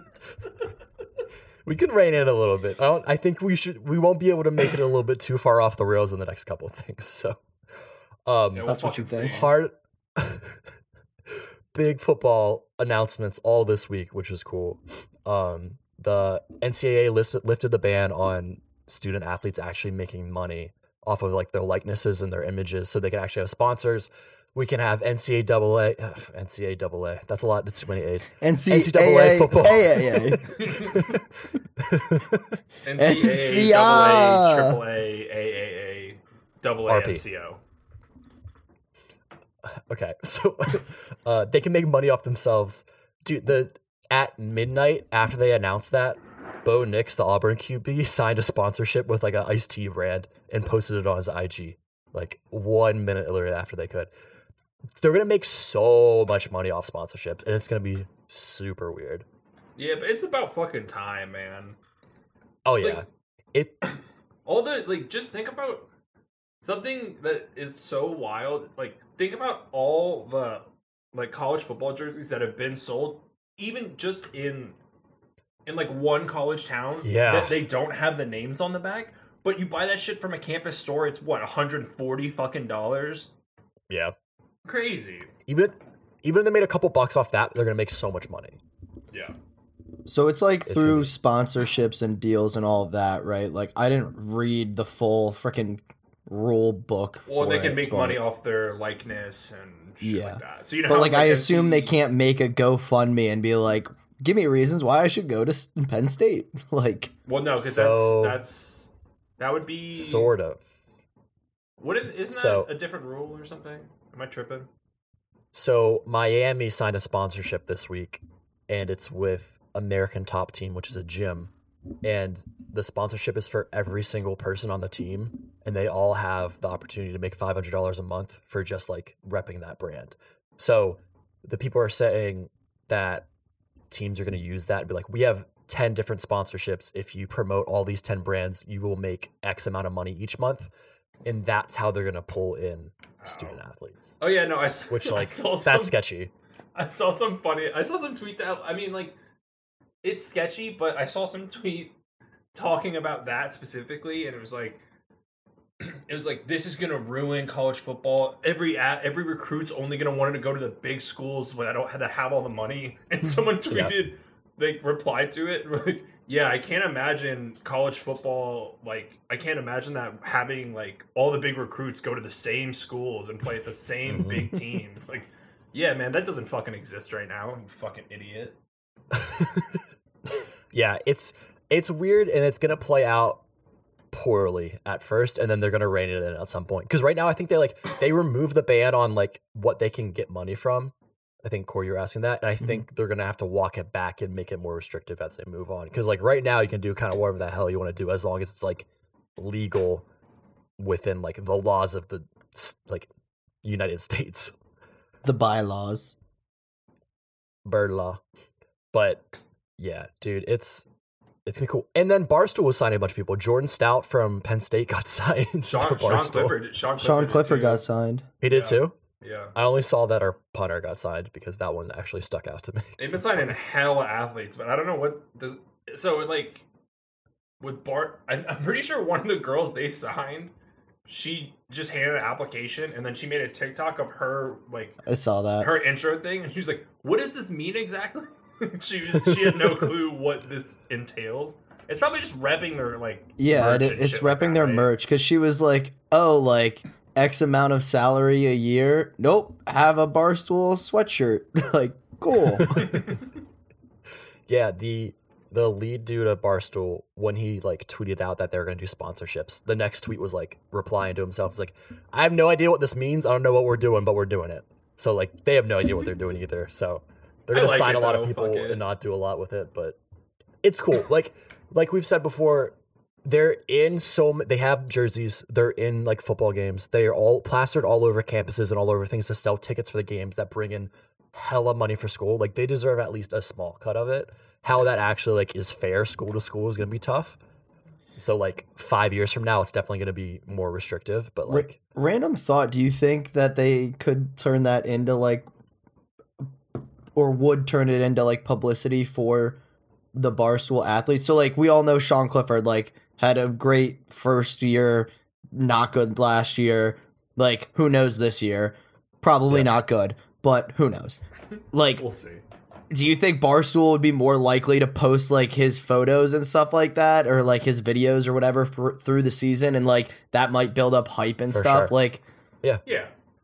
We can rein in a little bit. I don't. I think we should. We won't be able to make it a little bit too far off the rails in the next couple of things. So, um, Yeah, we'll That's what you think. see. hard, big football announcements all this week, which is cool. Um, the NCAA listed, lifted the ban on student athletes actually making money off of like their likenesses and their images, so they can actually have sponsors. We can have NCAA, ugh, NCAA. That's a lot. That's too many A's. NCAA football. NCAA football. AAA. NCAA, double A, triple A, AAA, double A, RP. MCO. Okay, so uh, they can make money off themselves. Dude, the at midnight after they announced that, Bo Nix, the Auburn QB, signed a sponsorship with like an iced tea brand and posted it on his IG like one minute earlier after they could. They're gonna make so much money off sponsorships, and it's gonna be super weird. Yeah, but it's about fucking time, man. Oh Like- yeah, it. all the like just think about something that is so wild like think about all the like college football jerseys that have been sold even just in in like one college town Yeah. that they don't have the names on the back but you buy that shit from a campus store it's what 140 fucking dollars Yeah, crazy even if, even if they made a couple bucks off that, they're gonna make so much money. yeah So it's like It's through gonna sponsorships and deals and all of that, right? Like I didn't read the full freaking rule book. well for they can it, make but- money off their likeness and shit Yeah. like that so you know But how, like I NC assume they can't make a GoFundMe and be like, "Give me reasons why I should go to Penn State." like, well no because So- that's that's that would be Sort of. What is, isn't So- that a different rule or something? Am I tripping? So Miami signed a sponsorship this week, and it's with American Top Team, which is a gym, and the sponsorship is for every single person on the team, and they all have the opportunity to make five hundred dollars a month for just like repping that brand. So the people are saying that teams are going to use that and be like, we have ten different sponsorships. If you promote all these ten brands, you will make X amount of money each month, and that's how they're going to pull in student athletes. Oh yeah, no, I Which I like saw some, that's sketchy. I saw some funny. I saw some tweet that I mean, like, it's sketchy, but I saw some tweet talking about that specifically, and it was like, it was like this is gonna ruin college football. Every every recruit's only gonna want to go to the big schools where I don't have to have all the money. And someone Yeah. tweeted, they replied to it like, yeah, I can't imagine college football. Like, I can't imagine that having like all the big recruits go to the same schools and play at the same Mhm. big teams. Like, yeah, man, that doesn't fucking exist right now. You fucking idiot. Yeah, it's it's weird and it's gonna play out poorly at first, and then they're gonna rein it in at some point. Because right now, I think they like they remove the ban on like what they can get money from. I think Corey, you're asking that, and I mm-hmm. think they're gonna have to walk it back and make it more restrictive as they move on. Because like right now, you can do kind of whatever the hell you want to do as long as it's like legal within like the laws of the like United States the bylaws. bird law. But yeah, dude, it's it's gonna be cool. And then Barstool was signing a bunch of people. Jordan Stout from Penn State got signed to Sean, Sean Clifford. Sean Clifford, Sean Clifford got signed. He did Yeah. too. Yeah. I only saw that our punter got signed because that one actually stuck out to me. They've been signing hell athletes, but I don't know what does. So like with Bart, I'm, I'm pretty sure one of the girls they signed, she just handed an application and then she made a TikTok of her like I saw that. her intro thing, and she's like, "What does this mean exactly?" she she had no clue what this entails. It's probably just repping their like yeah, merch it, and it's shit like their right? merch because she was like, "Oh, like X amount of salary a year." Nope, have a barstool sweatshirt. like, cool. yeah, the the lead dude at Barstool when he like tweeted out that they were gonna do sponsorships. The next tweet was like replying to himself. It's like, I have no idea what this means. I don't know what we're doing, but we're doing it. So like they have no idea what they're doing either. So they're gonna like sign it, a lot though. of people and not do a lot with it, but it's cool. like like we've said before, they're in so m- they have jerseys. They're in like football games. They are all plastered all over campuses and all over things to sell tickets for the games that bring in hella money for school. Like they deserve at least a small cut of it. How that actually like is fair school to school is gonna be tough. So like five years from now, it's definitely going to be more restrictive. But Ra- like, random thought, do you think that they could turn that into like or would turn it into like publicity for the barstool athletes? So like we all know Sean Clifford like had a great first year, not good last year. Like who knows this year? Probably Yeah. not good, but who knows? Like We'll see. do you think Barstool would be more likely to post like his photos and stuff like that, or like his videos or whatever for, through the season, and like that might build up hype and For stuff? sure. Like, Yeah.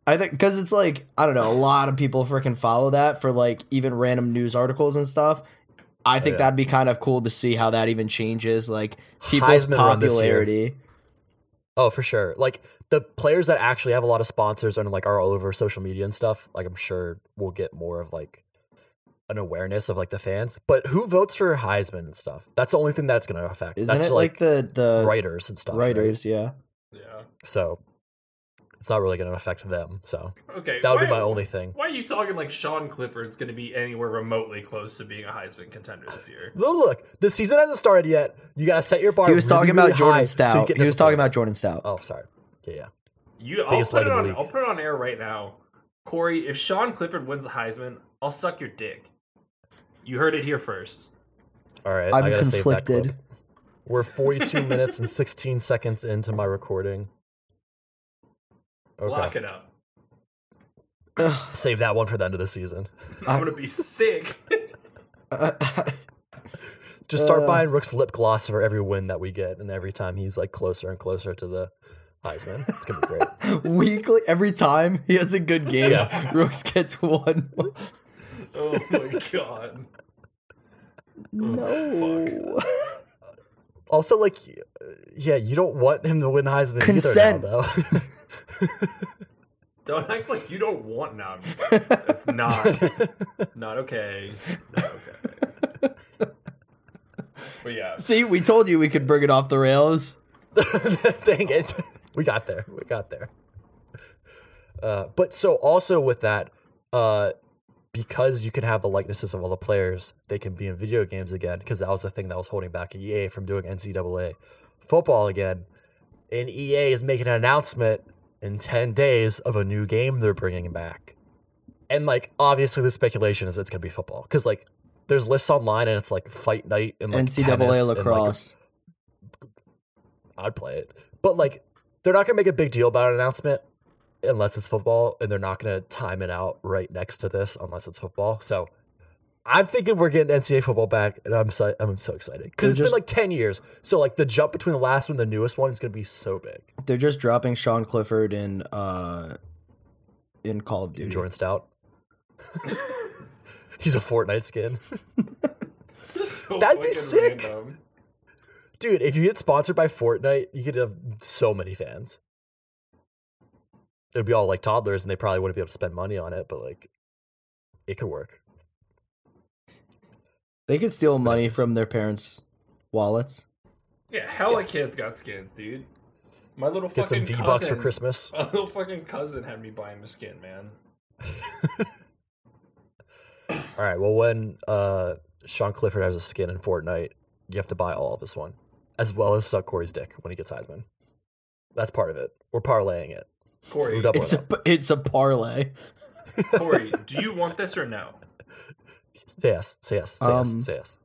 I think because it's like I don't know, a lot of people freaking follow that for like even random news articles and stuff. I think yeah. that'd be kind of cool to see how that even changes like people's Heisman run this year. popularity. oh, for sure. Like the players that actually have a lot of sponsors and like are all over social media and stuff. Like I'm sure we'll get more of like an awareness of like the fans. But who votes for Heisman and stuff? That's the only thing that's going to affect. Isn't that's it like, the the writers and stuff. right? writers? Yeah. Yeah. So it's not really going to affect them. So Okay. that would why- be my only thing. Why are you talking like Sean Clifford's going to be anywhere remotely close to being a Heisman contender this year? Look, look, the season hasn't started yet. You got to set your bar. He was really, talking really about Jordan high so Stout. get he was talking about Jordan Stout. Oh, sorry. Yeah, yeah. You, I'll Biggest put leg it on. I'll put it on air right now, Corey. If Sean Clifford wins the Heisman, I'll suck your dick. You heard it here first. All right. I'm I gotta save that conflicted. clip. We're 42 minutes and 16 seconds into my recording. Lock it up. Ugh. Save that one for the end of the season. I'm gonna be sick. Just start Uh. buying Rook's lip gloss for every win that we get, and every time he's like closer and closer to the Heisman. It's gonna be great. Weekly, every time he has a good game, Yeah. Rooks gets one. oh my god. no. also, like, yeah, you don't want him to win Heisman Consent. either now, though. Don't act like you don't want now. It's not. Not okay. Not okay. But yeah. See, we told you we could bring it off the rails. Dang it. We got there. We got there. Uh, but so also with that, uh, because you can have the likenesses of all the players, they can be in video games again. Because that was the thing that was holding back EA from doing NCAA football again. And EA is making an announcement in 10 days of a new game they're bringing back. And like, obviously, the speculation is it's going to be football. Because like, there's lists online and it's like fight night and like NCAA tennis and, like, lacrosse. I'd play it. But like, they're not gonna make a big deal about an announcement unless it's football, and they're not gonna time it out right next to this unless it's football. So I'm thinking we're getting NCAA football back, and I'm so I'm so excited because They're it's just- been like ten years. So like the jump between the last one and the newest one is gonna be so big. They're just dropping Sean Clifford in uh in Call of Duty. Jordan Stout. He's a Fortnite skin, So That'd be sick. random. dude. If you get sponsored by Fortnite, you could have so many fans. It'd be all like toddlers, and they probably wouldn't be able to spend money on it, but like, it could work. They could steal money from their parents' wallets. Yeah, hella kids got skins, dude. My little Get some V bucks for cousin- Christmas. My little fucking cousin had me buying a skin, man. All right. Well, when uh, Sean Clifford has a skin in Fortnite, you have to buy all of this one, as well as suck Corey's dick when he gets Heisman. That's part of it. We're parlaying it. Corey, It's a it's a parlay. Corey, do you want this or no? Say yes. Say yes. Say Um, yes. Say yes.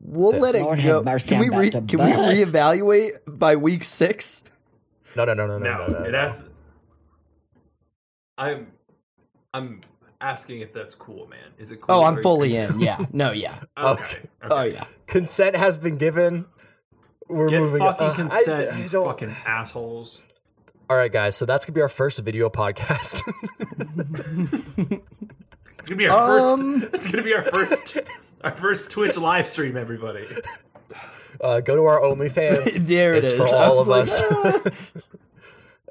We'll Say- let it Lord go. Can we re- about to can we reevaluate by week six? No, no, no, no, no, No, no. no, it no. has. I'm, I'm asking if that's cool, man. Is it cool? Oh, I'm fully in. Yeah. No. Yeah. Okay. Okay. Oh yeah. Consent has been given. We're Get moving. fucking uh, consent, I you don't- fucking assholes. All right, guys. So that's gonna be our first video podcast. It's gonna be our Um. first. It's gonna be our first. Our first Twitch live stream, everybody. uh, go to our OnlyFans. there it it's is. for all of like, us.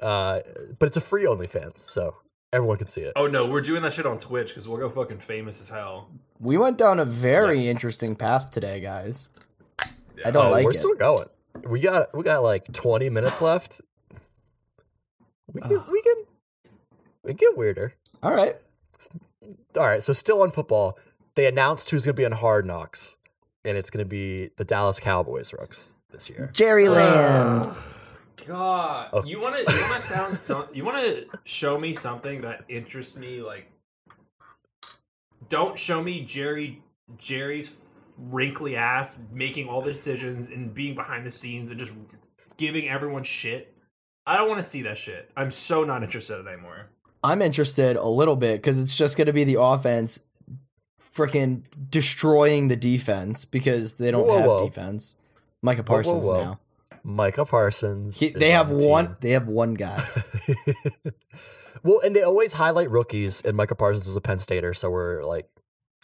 uh, but it's a free OnlyFans, so everyone can see it. Oh no, we're doing that shit on Twitch because we'll go fucking famous as hell. we went down a very interesting path today, guys. I don't oh, like we're it. still going. We got we got like 20 minutes left. We can we can we can get weirder. All right. All right, so still on football, they announced who's going to be on Hard Knocks. and it's gonna be the Dallas Cowboys Rooks this year. Jerry Land. Ugh, God, Oh. you want to you want to sound some you want to show me something that interests me like don't show me Jerry Jerry's wrinkly ass making all the decisions and being behind the scenes and just giving everyone shit. I don't want to see that shit. I'm so not interested anymore. I'm interested a little bit because it's just going to be the offense freaking destroying the defense because they don't Whoa, have whoa. defense. Micah Parsons whoa. now. Micah Parsons. He, they have the one. They have one guy. well, and they always highlight rookies, and Micah Parsons was a Penn Stater, so we're like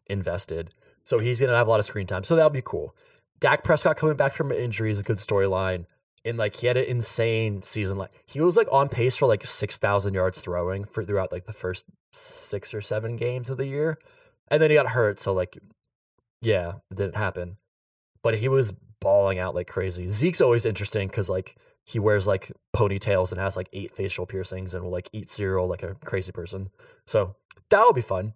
invested. So he's gonna have a lot of screen time. So that'll be cool. Dak Prescott coming back from an injury is a good storyline. And like he had an insane season. Like he was like on pace for like six thousand yards throwing for throughout like the first six or seven games of the year. And then he got hurt, so like yeah, it didn't happen. But he was balling out like crazy. Zeke's always interesting because like he wears like ponytails and has like eight facial piercings and will like eat cereal like a crazy person. So that'll be fun.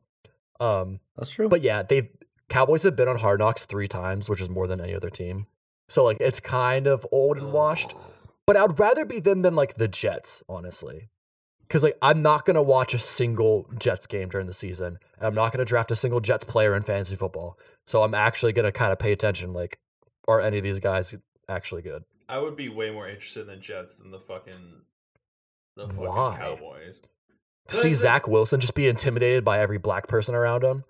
Um, That's true. but yeah, they Cowboys have been on Hard Knocks three times, which is more than any other team. So like it's kind of old and washed. Oh. But I'd rather be them than like the Jets, honestly. Because like I'm not gonna watch a single Jets game during the season, and I'm not gonna draft a single Jets player in fantasy football. So I'm actually gonna kind of pay attention. Like, are any of these guys actually good? I would be way more interested in the Jets than the fucking the fucking Why? Cowboys. To see Zach Wilson just be intimidated by every black person around him.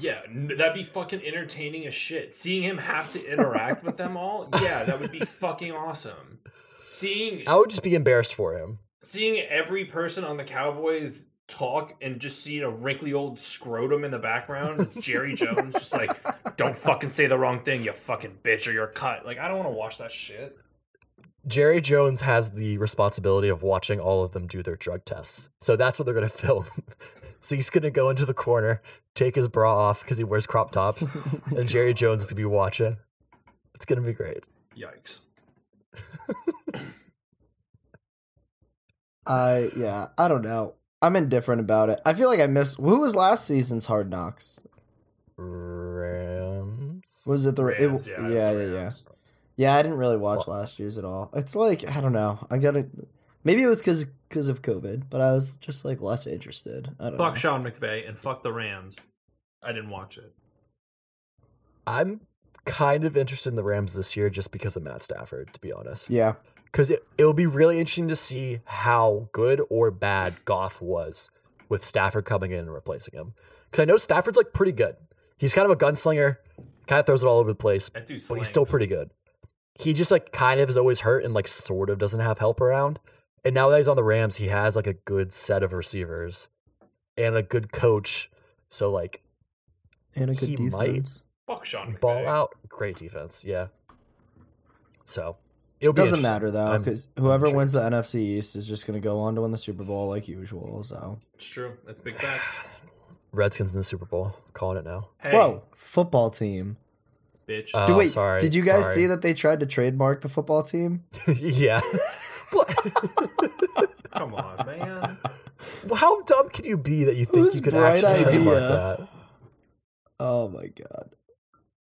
Yeah, that'd be fucking entertaining as shit. Seeing him have to interact with them all, yeah, that would be fucking awesome. Seeing I would just be embarrassed for him. seeing every person on the Cowboys talk and just seeing a wrinkly old scrotum in the background, it's Jerry Jones just like, don't fucking say the wrong thing, you fucking bitch, or you're cut. Like, I don't want to watch that shit. Jerry Jones has the responsibility of watching all of them do their drug tests. So that's what they're going to film. so he's going to go into the corner, take his bra off because he wears crop tops, and Jerry Jones is going to be watching. It's going to be great. Yikes. I yeah. I don't know. I'm indifferent about it. I feel like I missed. Who was last season's Hard Knocks? Rams. Was it the it- Rams, yeah, yeah it's yeah yeah Rams. Yeah? I didn't really watch last year's at all. It's like I don't know. I gotta. Maybe it was because because of COVID, but I was just like less interested. I don't Fuck know. Sean McVay and fuck the Rams. I didn't watch it. I'm kind of interested in the Rams this year just because of Matt Stafford, to be honest. Yeah, Because it, it'll be really interesting to see how good or bad Goff was with Stafford coming in and replacing him. Because I know Stafford's like pretty good. He's kind of a gunslinger, kind of throws it all over the place, That dude but he's still pretty good. He just like kind of is always hurt and like sort of doesn't have help around. And now that he's on the Rams, he has like a good set of receivers and a good coach. So like and a good He might. Fuck Sean McVay. ball out, great defense, yeah. So it'll be Doesn't interesting. matter though, because whoever intrigued. wins the NFC East is just gonna go on to win the Super Bowl like usual. So It's true. That's big facts. Redskins in the Super Bowl, calling it now. Hey, whoa, football team. Bitch. Did, Oh, wait, sorry, did you guys sorry. see that they tried to trademark the football team? yeah. What? Come on, man. How dumb can you be that you think Whose you could bright actually trademark that? Oh my god.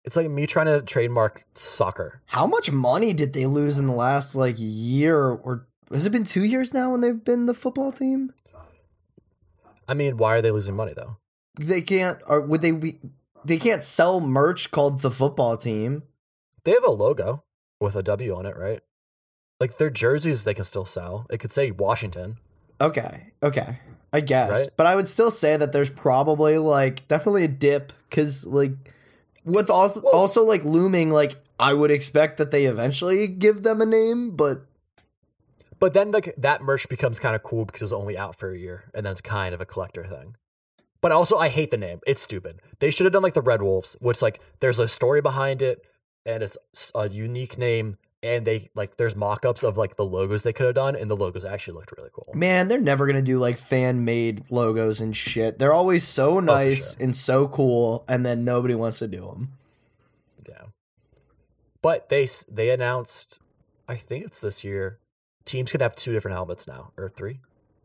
It's like me trying to trademark soccer. How much money did they lose in the last like year or has it been two years now when they've been the football team? I mean, why are they losing money though? They can't or would they be they can't sell merch called the football team. They have a logo with a W on it, right? Like their jerseys, they can still sell. It could say Washington. Okay, okay. I guess. Right? But I would still say that there's probably like definitely a dip cuz like with also Well- also like looming like I would expect that they eventually give them a name, but But then like that merch becomes kind of cool because it's only out for a year, and then it's kind of a collector thing. But also, I hate the name. It's stupid. They should have done like the Red Wolves, which like there's a story behind it, and it's a unique name. And they like there's mock-ups of like the logos they could have done, and the logos actually looked really cool. Man, they're never gonna do like fan made logos and shit. They're always so oh, nice sure. and so cool, and then nobody wants to do them. Yeah. But they they announced, I think it's this year, teams can have two different helmets now or three.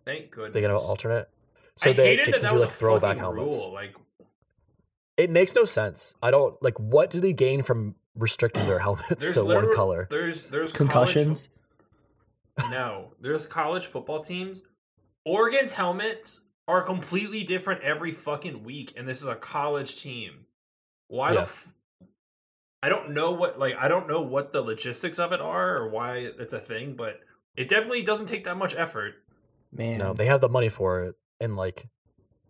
Thank goodness. They can have an alternate, so I they, they that can that do was like throwback helmets. Rule. Like, It makes no sense. I don't like. What do they gain from restricting their helmets to one color? There's there's Concussions. fo- no, there's college football teams. Oregon's helmets are completely different every fucking week, and this is a college team. Why Yeah. the? F- I don't know what like I don't know what the logistics of it are or why it's a thing, but it definitely doesn't take that much effort. Man, No, they have the money for it, and like,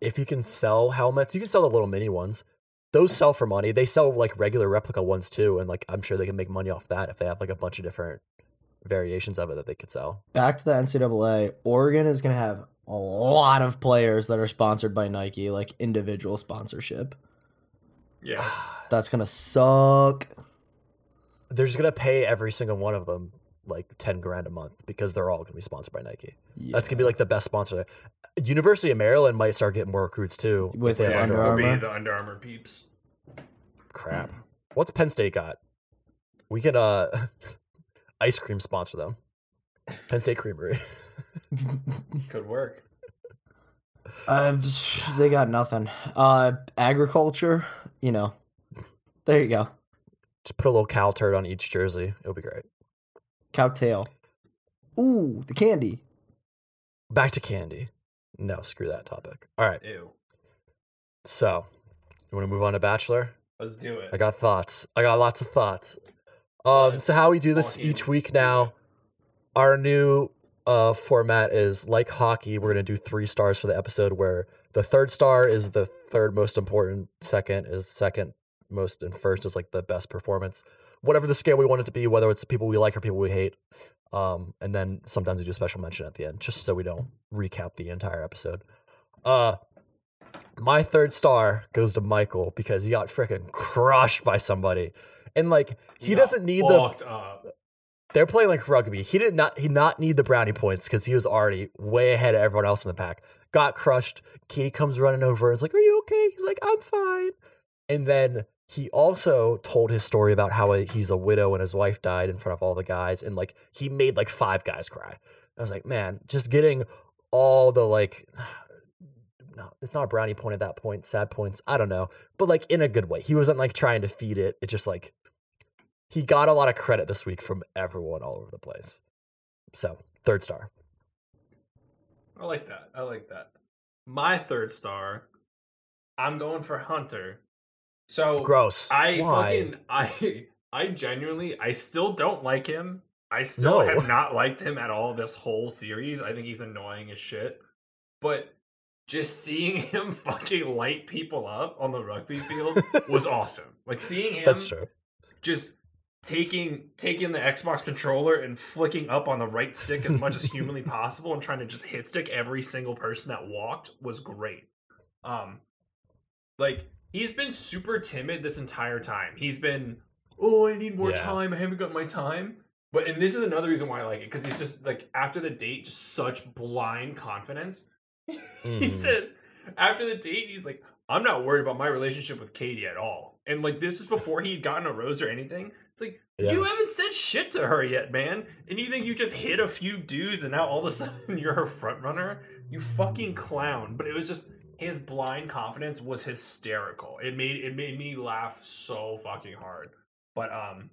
if you can sell helmets, you can sell the little mini ones. Those sell for money. They sell like regular replica ones too, and like I'm sure they can make money off that if they have like a bunch of different variations of it that they could sell. back to the NCAA. Oregon is gonna have a lot of players that are sponsored by Nike, like individual sponsorship. Yeah. That's gonna suck. They're just gonna pay every single one of them like ten grand a month because they're all gonna be sponsored by Nike. Yeah. That's gonna be like the best sponsor. There. University of Maryland might start getting more recruits too. With Yeah, Under this be Armour? the Under Armour peeps. crap. What's Penn State got? We can uh ice cream sponsor them. Penn State Creamery. Could work. Uh, they got nothing. Uh, agriculture, you know. There you go. Just put a little cow turd on each jersey. It'll be great. Cowtail. Ooh, the candy. Back to candy. No, screw that topic. All right. Ew. So, you want to move on to Bachelor? Let's do it. I got thoughts. I got lots of thoughts. Um, Let's so how we do this fucking each week now? Our new uh format is like hockey. We're gonna do three stars for the episode, where the third star is the third most important, second is second most, and first is like the best performance. Whatever the scale we want it to be, whether it's people we like or people we hate. Um, and then sometimes we do a special mention at the end, just so we don't recap the entire episode. Uh my third star goes to Michael because he got freaking crushed by somebody. And like he, got doesn't need the up. they're playing like rugby. He did not he not need the brownie points because he was already way ahead of everyone else in the pack. Got crushed. Katie comes running over and is like, Are you okay? He's like, I'm fine. And then he also told his story about how he's a widow and his wife died in front of all the guys. And like he made like five guys cry. I was like, man, just getting all the like no, it's not a brownie point at that point, sad points. I don't know. But like in a good way. He wasn't like trying to feed it. It just like he got a lot of credit this week from everyone all over the place. So, third star. I like that. I like that. My third star, I'm going for Hunter. So Gross. I Why? fucking I I genuinely I still don't like him. I still No. have not liked him at all this whole series. I think he's annoying as shit. But just seeing him fucking light people up on the rugby field was awesome. Like seeing him That's true. just taking taking the Xbox controller and flicking up on the right stick as much as humanly possible and trying to just hit stick every single person that walked was great. Um like he's been super timid this entire time. He's been oh, I need more Yeah. time. I haven't got my time. But and this is another reason why I like it cuz he's just like after the date just such blind confidence. He Mhm. said after the date, he's like, I'm not worried about my relationship with Katie at all. And like this was before he'd gotten a rose or anything. It's like Yeah. you haven't said shit to her yet, man. And you think you just hit a few dudes and now all of a sudden you're her front runner? You fucking clown. But it was just his blind confidence was hysterical. It made it made me laugh so fucking hard. But um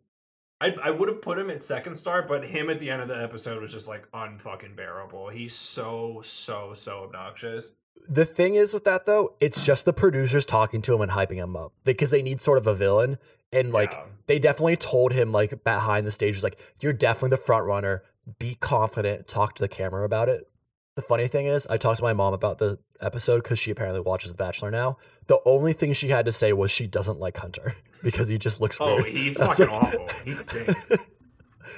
I, I would have put him at second star, but him at the end of the episode was just like unfucking bearable. He's so so so obnoxious. The thing is with that though, it's just the producers talking to him and hyping him up because they need sort of a villain. And like Yeah. they definitely told him like behind the stage was like, you're definitely the front runner. Be confident. Talk to the camera about it. The funny thing is, I talked to my mom about the episode because she apparently watches The Bachelor now. The only thing she had to say was she doesn't like Hunter because he just looks Oh, weird. he's fucking like- awful. He stinks.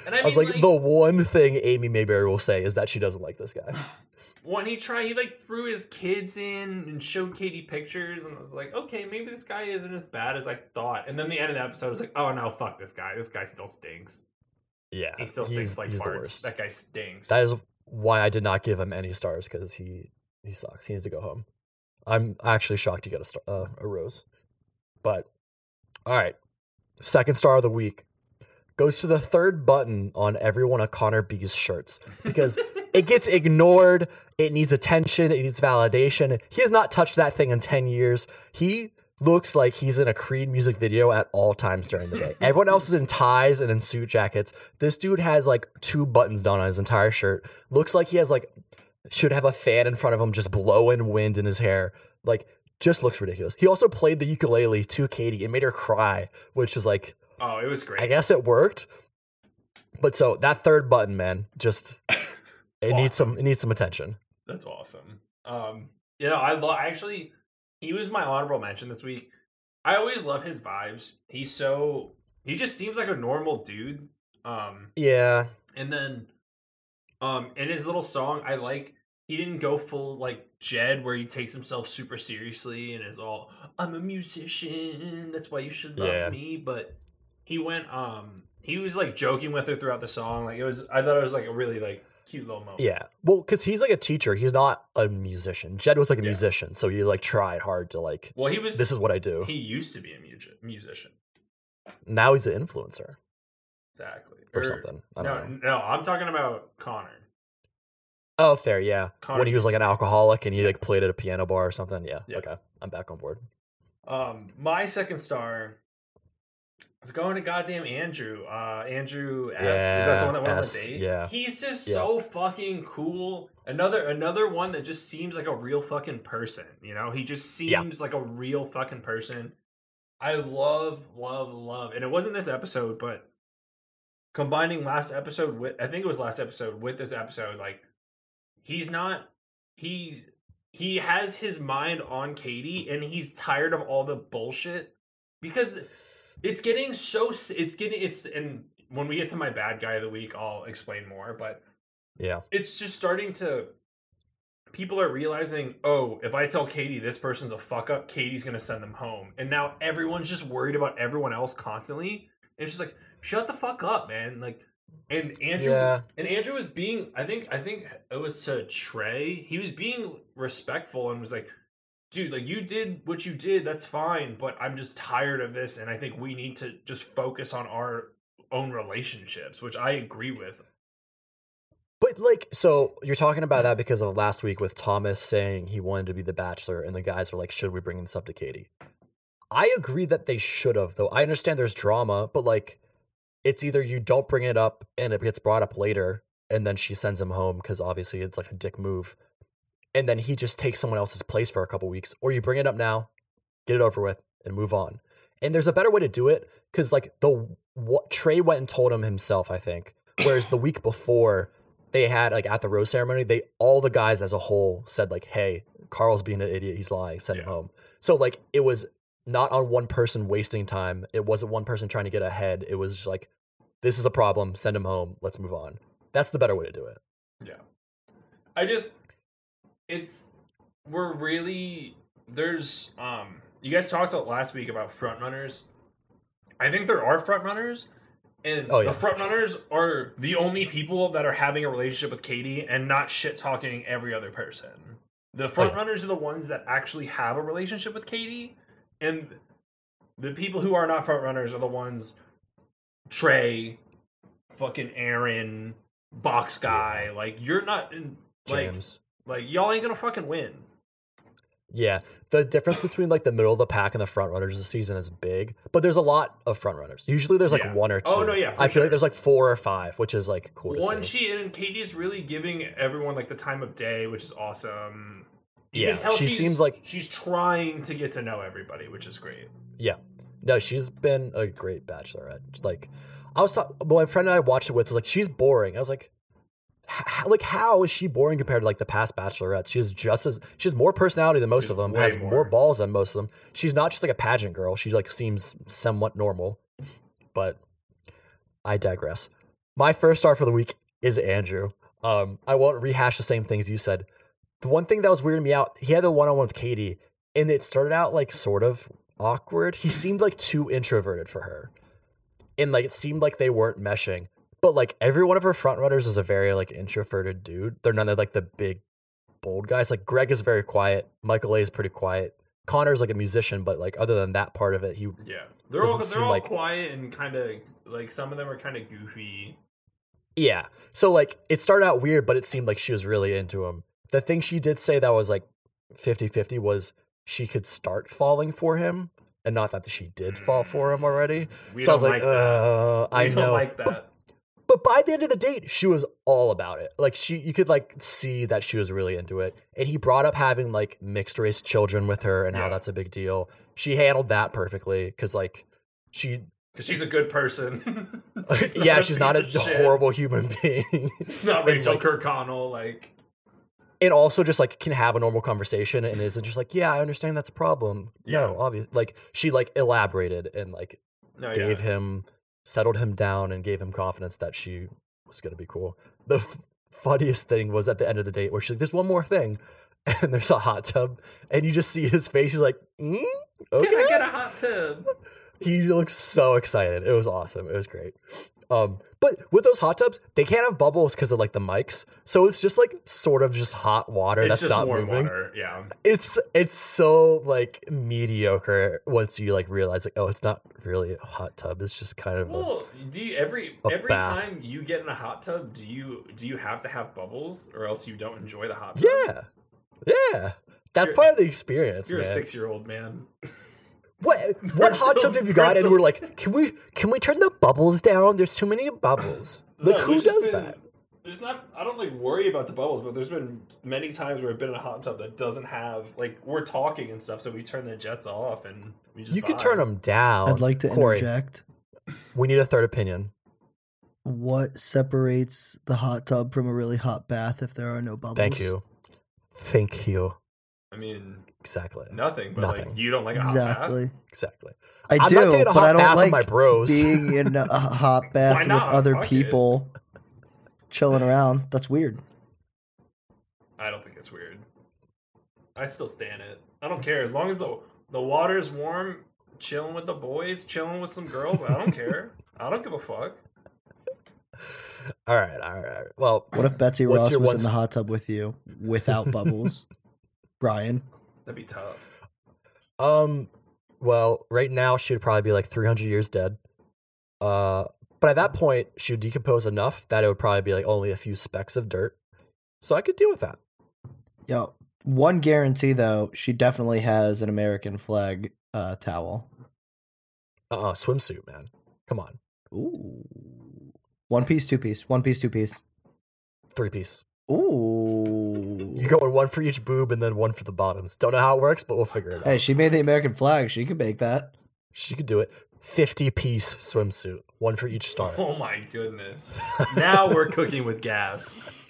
And I, I was mean, like, the one thing Amy Mayberry will say is that she doesn't like this guy. when he tried, he like threw his kids in and showed Katie pictures, and I was like, okay, maybe this guy isn't as bad as I thought. And then the end of the episode was like, oh no, fuck this guy. This guy still stinks. Yeah, He still stinks he's- like he's farts. worst. That guy stinks. That is why I did not give him any stars because he he sucks. He needs to go home. I'm actually shocked you got a star, uh, a rose. But all right, second star of the week goes to the third button on every one of Connor B's shirts because it gets ignored. It needs attention. It needs validation. He has not touched that thing in ten years. He looks like he's in a Creed music video at all times during the day. Everyone else is in ties and in suit jackets. This dude has like two buttons down on his entire shirt. Looks like he has like should have a fan in front of him just blowing wind in his hair. Like just looks ridiculous. He also played the ukulele to Katie and made her cry, which is like Oh, it was great. I guess it worked. But so that third button, man, just it needs some it needs some attention. That's awesome. Um, know, I love actually. He was my honorable mention this week. I always love his vibes. He's so he just seems like a normal dude. Um, Yeah. and then, um, in his little song, I like he didn't go full like Jed where he takes himself super seriously and is all I'm a musician. That's why you should love Yeah. me. But he went um he was like joking with her throughout the song. Like it was I thought it was like a really like cute little moment. Yeah. Well, because he's like a teacher. He's not a musician. Jed was like a Yeah. musician, so he like tried hard to like Well, he was. this is what I do. He used to be a music musician. now he's an influencer Exactly. or Or- something. I No, know. no, I'm talking about Connor. Oh, fair, yeah. Connor when he was like an alcoholic and he like played at a piano bar or something. Yeah. Yeah. Okay. I'm back on board. Um, my second star is going to goddamn Andrew. Uh, Andrew S. is that the one that went S, on the date? yeah. He's just Yeah. so fucking cool. Another another one that just seems like a real fucking person. You know, he just Yeah. seems like a real fucking person. I love, love, love, and it wasn't this episode, but combining last episode with I think it was last episode with this episode, like he's not he's he has his mind on Katie and he's tired of all the bullshit because it's getting so it's getting it's and when we get to my bad guy of the week I'll explain more but Yeah. it's just starting to people are realizing oh if i tell katie this person's a fuck up katie's gonna send them home and now everyone's just worried about everyone else constantly and it's just like shut the fuck up man like and andrew Yeah. and andrew was being i think i think it was to trey he was being respectful and was like dude like you did what you did that's fine but i'm just tired of this and i think we need to just focus on our own relationships which i agree with But like, so you're talking about that because of last week with Thomas saying he wanted to be the bachelor, and the guys are like, "Should we bring this up to Katie?" I agree that they should have, though. I understand there's drama, but like, it's either you don't bring it up and it gets brought up later, and then she sends him home because obviously it's like a dick move, and then he just takes someone else's place for a couple weeks, or you bring it up now, get it over with, and move on. And there's a better way to do it because like the what Trey went and told him himself, I think. Whereas the week before, they had like at the rose ceremony, they all the guys as a whole said like, "Hey, Carl's being an idiot. He's lying. Send him home." So like it was not on one person wasting time. It wasn't one person trying to get ahead. It was just like, "This is a problem. Send him home. Let's move on." That's the better way to do it. Yeah. I just it's we're really there's um you guys talked about last week about front runners. I think there are front runners and Oh, yeah, the front sure. runners are the only people that are having a relationship with Katie and not shit talking every other person. The front yeah. runners are the ones that actually have a relationship with Katie and the people who are not front runners are the ones Trey, fucking Aaron, box guy. Like you're not in like James. Like y'all ain't gonna fucking win. Yeah, the difference between like the middle of the pack and the front runners this season is big, but there's a lot of front runners. Usually there's like Yeah. one or oh, two. Oh, no, yeah, I feel sure. like there's like four or five, which is like cool One she and Katie's really giving everyone like the time of day, which is awesome. You Yeah, she seems like- she's trying to get to know everybody, which is great. Yeah. No, she's been a great bachelorette. Like, I was talking, my friend and I watched it with was like, she's boring. I was like, h- like, how is she boring compared to like the past bachelorettes? She has just as, she has more personality than most She's of them, has more. more. balls than most of them. She's not just like a pageant girl. She like seems somewhat normal, but I digress. My first star for the week is Andrew. Um, I won't rehash the same things you said. The one thing that was weirding me out, he had the one on one with Katie, and it started out like sort of awkward. He seemed like too introverted for her. And like it seemed like they weren't meshing. But like every one of her front runners is a very like introverted dude. They're none of like the big bold guys. Like Greg is very quiet. Michael A is pretty quiet. Connor's like a musician, but like other than that part of it, he Yeah, they're all they're all like- quiet and kind of like some of them are kind of goofy. Yeah. So like it started out weird, but it seemed like she was really into him. The thing she did say that was like 50-50 was she could start falling for him, and not that she did fall for him already. We so I was like, like that. uh, I know. don't like But- that. But by the end of the date, she was all about it. Like she, you could like see that she was really into it. And he brought up having like mixed race children with her and how that's a big deal. She handled that perfectly because like she, Because she's a good person. yeah, she's not a shit. horrible human being, It's not Rachael like- Kirkconnell. Like, and also just like can have a normal conversation and isn't just like, yeah, I understand that's a problem. No, obviously. Like she like elaborated and like no, yeah. gave him settled him down and gave him confidence that she was gonna be cool. The f- funniest thing was at the end of the date where she's like, "There's one more thing," and there's a hot tub, and you just see his face. He's like, mm, "Okay." Can I get a hot tub? He looks so excited. It was awesome. It was great. Um, but with those hot tubs, they can't have bubbles because of like the mics, so it's just like sort of just hot water It's that's just not warm moving. water. Yeah. It's it's so like mediocre once you like realize like oh it's not really a hot tub. It's just kind of a, Well, do you every a every bath. time you get in a hot tub, do you do you have to have bubbles, or else you don't enjoy the hot tub? Yeah. Yeah. That's You're- part of the experience. You're a six year old man. What We're what hot so- tub have you got? And we're we're like, can we can we turn the bubbles down? There's too many bubbles. Like No, who does been- that? There's not. I don't like worry about the bubbles, but there's been many times where I've been in a hot tub that doesn't have like we're talking and stuff, so we turn the jets off and we just. You can vibe. turn them down. I'd like to Corey, interject. We need a third opinion. What separates the hot tub from a really hot bath if there are no bubbles? Thank you. Thank you. I mean, Exactly. nothing. But Nothing. like, you don't like a hot bath? Exactly. Exactly. I I'm do, not taking a but I don't like my bros. being in a hot bath Why with not? other Fuck it. people chilling around. That's weird. I don't think it's weird. I still stand it. I don't care as long as the the water's warm. Chilling with the boys, chilling with some girls. I don't care. I don't give a fuck. all right, all right, all right. Well, What if Betsy Ross was in the hot tub with you without bubbles? Brian. That'd be tough. Um, well, right now she would probably be like 300 years dead. Uh, but at that point, she would decompose enough that it would probably be like only a few specks of dirt. So I could deal with that. Yo, one guarantee though, she definitely has an American flag uh, towel. Uh, uh swimsuit, man. Come on, Ooh. One piece, two piece. One piece, two piece. three piece. Ooh. You go in one for each boob and then one for the bottoms. Don't know how it works, but we'll figure it out. Hey, she made the American flag. She could make that. She could do it. 50 piece swimsuit, one for each star. Oh my goodness. Now we're cooking with gas.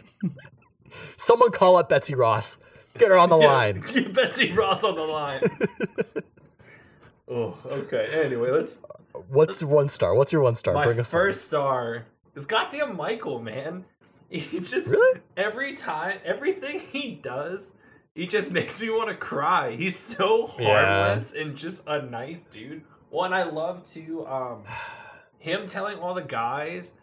Someone call up Betsy Ross. Get her on the Yeah, line. Get Betsy Ross on the line. oh, okay. Anyway, let's. What's one star? What's your one star? My Bring us home. first star is goddamn Michael, man. He just Really? every time, everything he does, he just makes me want to cry. He's so Yeah. harmless and just a nice dude. One I love to um him telling all the guys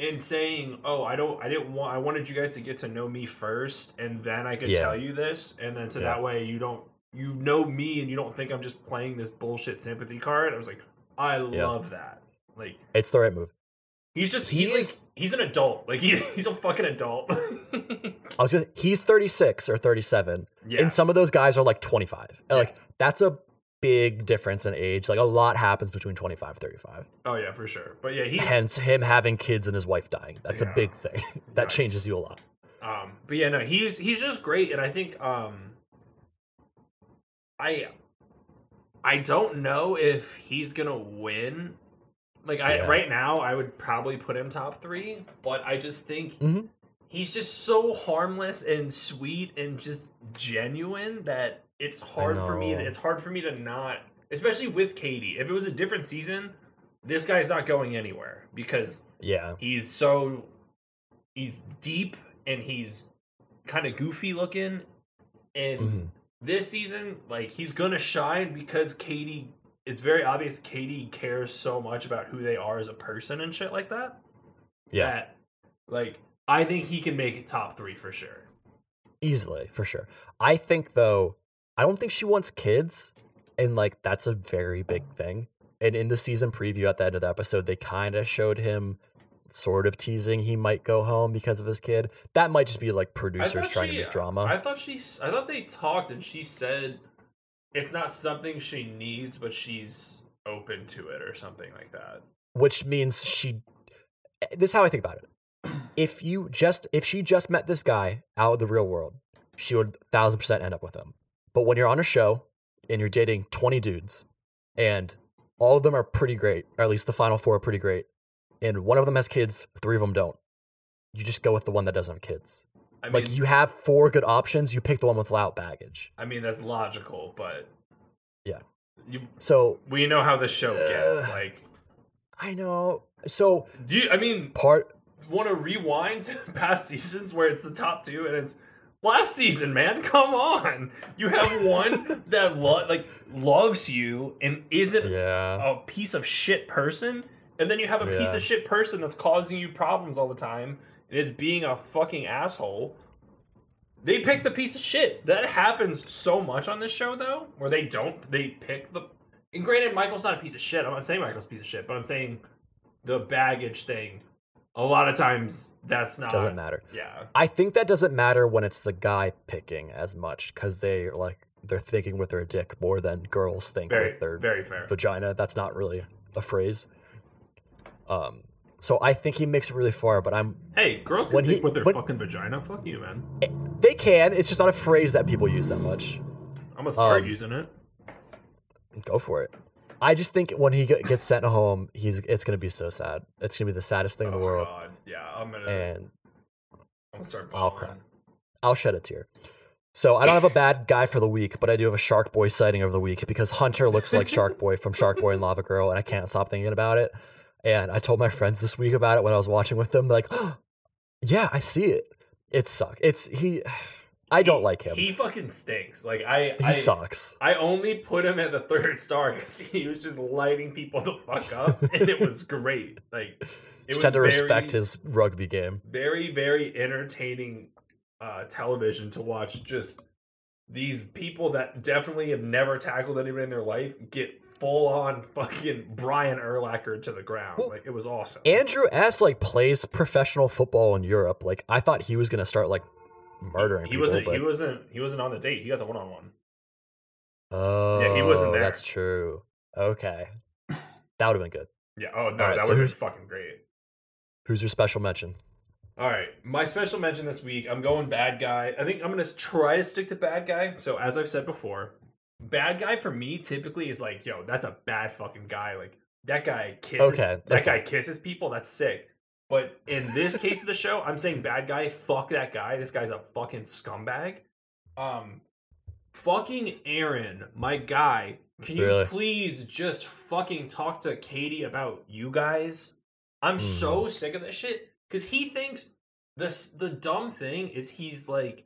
and saying, "Oh, I don't, I didn't want, I wanted you guys to get to know me first, and then I could Yeah. tell you this, and then so Yeah. that way you don't, you know me, and you don't think I'm just playing this bullshit sympathy card." I was like, I Yeah. love that. Like It's the right move. He's just He he's is- like he's an adult. Like he's he's a fucking adult. I was just he's 36 or 37. yeah. And some of those guys are like 25. And, Like that's a big difference in age. Like a lot happens between 25 and 35. oh yeah, for sure. But yeah, he's Hence him having kids and his wife dying. That's Yeah. a big thing. that Right. changes you a lot. Um, but yeah, no, he's he's just great, and I think um, I I don't know if he's gonna win. Like I Yeah. right now, I would probably put him top three, but I just think Mhm. he's just so harmless and sweet and just genuine that it's hard for me. It's hard for me to not, especially with Katie. If it was a different season, this guy's not going anywhere because Yeah. he's so he's deep and he's kind of goofy looking and Mhm. this season like he's gonna shine because katie it's very obvious katie cares so much about who they are as a person and shit like that Yeah. that like i think he can make it top three for sure Easily, for sure. I think though, I don't think she wants kids, and like that's a very big thing. And in the season preview at the end of the episode, they kind of showed him sort of teasing he might go home because of his kid. That might just be like producers trying she- to make drama. i thought she I thought they talked and she said it's not something she needs, but she's open to it or something like that. which means she this is how i think about it. If you just if she just met this guy out of the real world she would thousand percent end up with him. But when you're on a show and you're dating 20 dudes and all of them are pretty great or at least the final four are pretty great and one of them has kids three of them don't you just go with the one that doesn't have kids I mean, like you have four good options you pick the one with without baggage I mean that's logical, but Yeah. you so we know how the show uh, gets. Ugh. Like, i know so do you? I mean, part want to rewind past seasons where it's the top two and it's last season, man. Come on, you have one that lo- like loves you and isn't yeah a piece of shit person, and then you have a piece of shit person that's causing you problems all the time is being a fucking asshole. They pick the piece of shit. That happens so much on this show, though, where they don't. They pick the. And granted, Michael's not a piece of shit. I'm not saying Michael's a piece of shit, but I'm saying the baggage thing. A lot of times, that's not. doesn't matter Yeah. I think that doesn't matter when it's the guy picking as much because they like they're thinking with their dick more than girls think Very, with their very fair. vagina. That's not really a phrase. Um, so I think he makes it really far, but I'm Hey, girls can When he- think with their when- fucking vagina. Fuck you, man. they can. It's just not a phrase that people use that much. I'm gonna start Um, using it. Go for it. I just think when he gets sent home, he's it's gonna be so sad. It's gonna be the saddest thing in oh the world, Oh, God. Yeah, I'm gonna. and I'm gonna start. I'll cry. I'll shed a tear. So I don't have a bad guy for the week, but I do have a Shark Boy sighting over the week because Hunter looks like Shark Boy from Shark Boy and Lava Girl, and I can't stop thinking about it. And I told my friends this week about it when I was watching with them. Like, yeah, I see it. It sucks. It's he. I don't He- like him. He fucking stinks. Like I, he I sucks. I only put him at the third star because he was just lighting people the fuck up, and it was great. Like it Just had to respect his rugby game. very very entertaining uh television to watch just these people that definitely have never tackled anybody in their life get full on fucking Brian Urlacher to the ground. Well, like it was awesome. Andrew S like plays professional football in Europe. Like I thought he was gonna start like murdering he people. wasn't but, he wasn't he wasn't on the date. He got the one on one. oh, yeah, he wasn't oh, there. That's true. Okay, that would have been good. Yeah. Oh no, Alright, that so would have been fucking great. Who's your special mention? All right, my special mention this week. I'm going bad guy. I think I'm gonna try to stick to bad guy. So as I've said before, bad guy for me typically is like, yo, that's a bad fucking guy. Like that guy kisses. Okay, that okay. guy kisses people. That's sick. But in this case of the show, I'm saying bad guy. Fuck that guy. This guy's a fucking scumbag. Um, fucking Aaron, my guy. Can you Really? please just fucking talk to Katie about you guys? I'm Mm-hmm. so sick of this shit because he thinks this the dumb thing is he's like,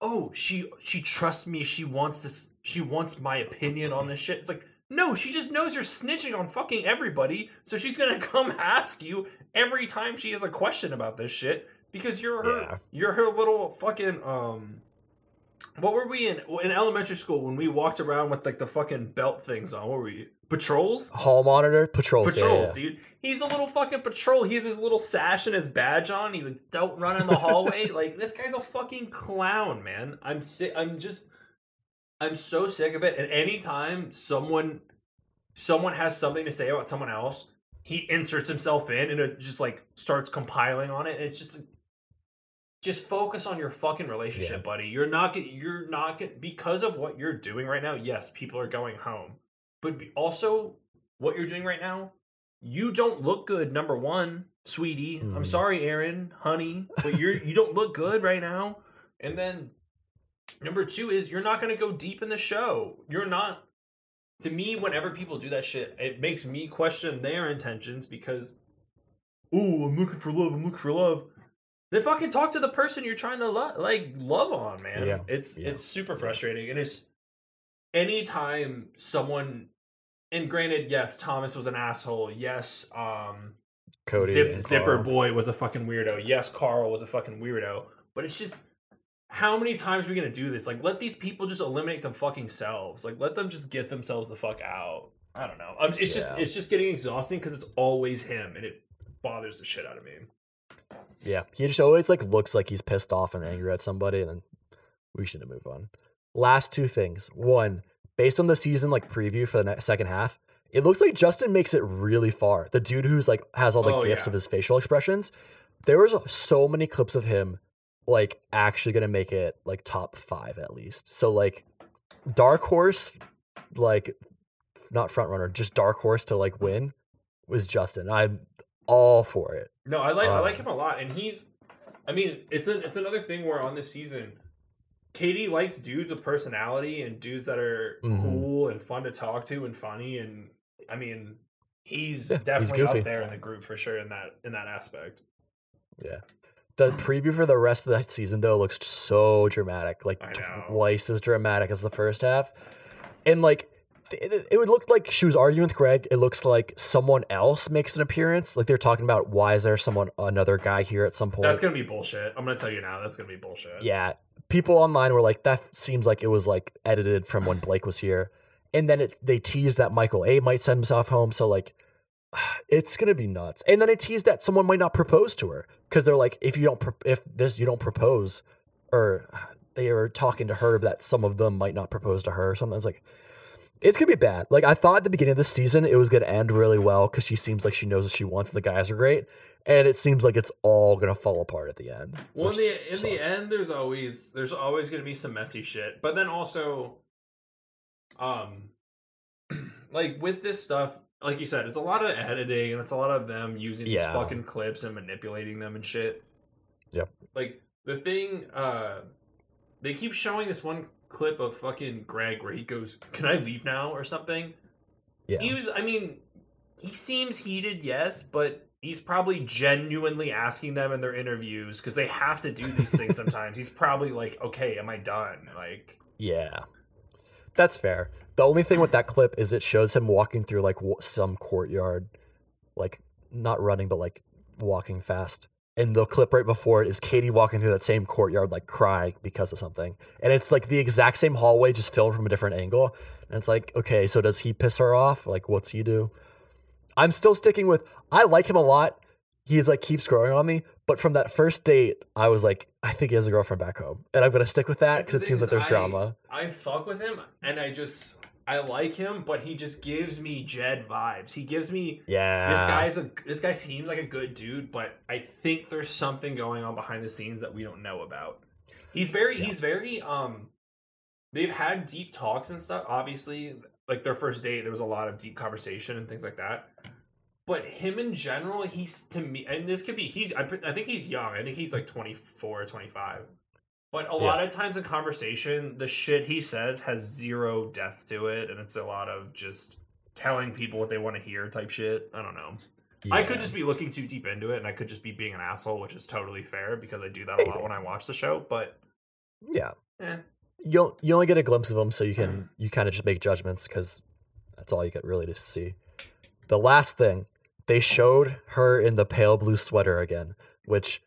oh she she trusts me. She wants this. She wants my opinion on this shit. It's like no, she just knows you're snitching on fucking everybody, so she's gonna come ask you every time she has a question about this shit because you're her Yeah. you're her little fucking um. What were we in in elementary school when we walked around with like the fucking belt things on? What were we patrols? Hall monitor patrols. yeah, patrols, yeah. dude. He's a little fucking patrol. He has his little sash and his badge on. He's like, don't run in the hallway. like this guy's a fucking clown, man. I'm sick. I'm just, I'm so sick of it. And anytime someone, someone has something to say about someone else, he inserts himself in and it just like starts compiling on it. And it's just. like, Just focus on your fucking relationship, Yeah. buddy. You're not get you're not get because of what you're doing right now. Yes, people are going home, but also what you're doing right now, you don't look good. Number one, sweetie. I'm Mm. sorry, Aaron, honey, but you're you don't look good right now. And then number two is you're not going to go deep in the show. You're not. To me, whenever people do that shit, it makes me question their intentions because, oh, I'm looking for love. I'm looking for love. Then fucking talk to the person you're trying to love, like love on, man. Yeah. It's Yeah. it's super frustrating, and it's anytime someone and granted yes thomas was an asshole yes um Cody Zip, zipper Carl. boy was a fucking weirdo yes carl was a fucking weirdo but it's just how many times are we gonna do this like let these people just eliminate them fucking selves like let them just get themselves the fuck out i don't know I'm, it's just it's just getting exhausting because it's always him and it bothers the shit out of me Yeah, he just always like looks like he's pissed off and angry at somebody, and we should move on. Last two things. One, based on the season like preview for the next second half, it looks like Justin makes it really far. The dude who's like has all the Oh, gifts yeah. of his facial expressions. There was so many clips of him like actually gonna make it like top five at least. So like dark horse, like not front runner, just dark horse to like win was Justin. I'm all for it. No, I like I like Um, him a lot, and he's. I mean, it's a, it's another thing where on this season, Katie likes dudes with personality and dudes that are Mhm. cool and fun to talk to and funny, and I mean, he's Yeah, definitely goofy. up there in the group for sure in that in that aspect. Yeah. The preview for the rest of that season though looks so dramatic, like twice as dramatic as the first half, and like it, it would look like she was arguing with Greg. It looks like someone else makes an appearance. Like they're talking about why is there someone another guy here at some point. That's gonna be bullshit. I'm gonna tell you now. That's gonna be bullshit. yeah, people online were like, that seems like it was like edited from when Blake was here, and then it they teased that Michael A might send himself home. So like. It's gonna be nuts, and then it teased that someone might not propose to her because they're like, if you don't, pro- if this you don't propose, or they are talking to her that some of them might not propose to her or something. It's like, it's gonna be bad. Like I thought at the beginning of the season it was gonna end really well because she seems like she knows what she wants and the guys are great, and it seems like it's all gonna fall apart at the end. Well, in the in the end, there's always there's always gonna be some messy shit, but then also, um, like with this stuff, like you said, it's a lot of editing and it's a lot of them using these fucking clips and manipulating them and shit. Yep. Like the thing, uh, they keep showing this one clip of fucking Greg where he goes, "Can I leave now?" or something. yeah, He was, I mean, he seems heated, yes, but he's probably genuinely asking them in their interviews because they have to do these things sometimes. he's probably like, okay, am I done? Like, yeah, that's fair. The only thing with that clip is it shows him walking through like w- some courtyard, like not running but like walking fast. And the clip right before it is Katie walking through that same courtyard, like crying because of something. And it's like the exact same hallway, just filmed from a different angle. And it's like, okay, so does he piss her off? Like, what's he do? I'm still sticking with, I like him a lot. He's like, keeps growing on me. But from that first date, I was like, I think he has a girlfriend back home. And I'm going to stick with that because it seems like there's I- drama. I fuck with him, and I just I like him, but he just gives me Jed vibes. He gives me Yeah. this guy's a this guy seems like a good dude, but I think there's something going on behind the scenes that we don't know about. He's very Yeah. he's very um they've had deep talks and stuff. Obviously, like their first date, there was a lot of deep conversation and things like that. But him in general, he's to me, and this could be he's I, I think he's young. I think he's like 24 25. But a lot of times in conversation, the shit he says has zero depth to it, and it's a lot of just telling people what they want to hear type shit. I don't know. I could just be looking too deep into it, and I could just be being an asshole, which is totally fair because I do that a lot when I watch the show. But Yeah. eh. You you only get a glimpse of him, so you can you kind of just make judgments because that's all you get really to see. The last thing they showed her in the pale blue sweater again, which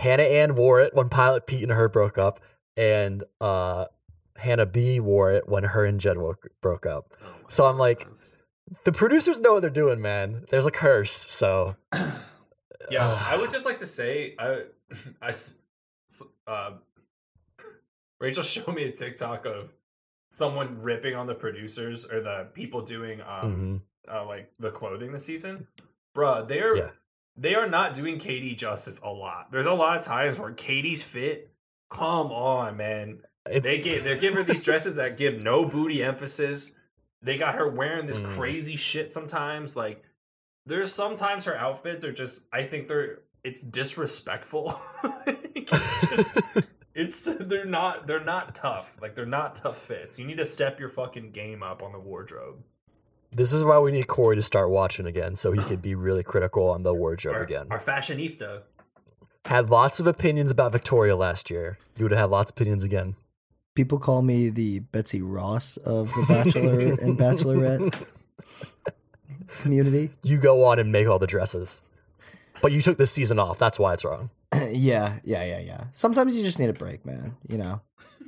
Hannah Ann wore it when Pilot Pete and her broke up, and uh, Hannah B wore it when her and Jed broke up. oh So I'm like, goodness. The producers know what they're doing, man. There's a curse, so yeah. I would just like to say, I, I, uh, Rachael showed me a TikTok of someone ripping on the producers or the people doing um mhm. uh, like the clothing this season, bruh, they're Yeah. They are not doing Katie justice a lot. There's a lot of times where Katie's fit. Come on, man. it's They give they give her these dresses that give no booty emphasis. They got her wearing this Mm. crazy shit sometimes. Like there's sometimes her outfits are just I think they're it's disrespectful. it's just it's they're not they're not tough. Like they're not tough fits. You need to step your fucking game up on the wardrobe. This is why we need Corey to start watching again, so he could be really critical on the wardrobe Our, again. our fashionista. had lots of opinions about Victoria last year. You would have had lots of opinions again. People call me the Betsy Ross of the Bachelor and Bachelorette community. You go on and make all the dresses. But you took this season off. That's why it's wrong. yeah, yeah, yeah, yeah. Sometimes you just need a break, man. You know.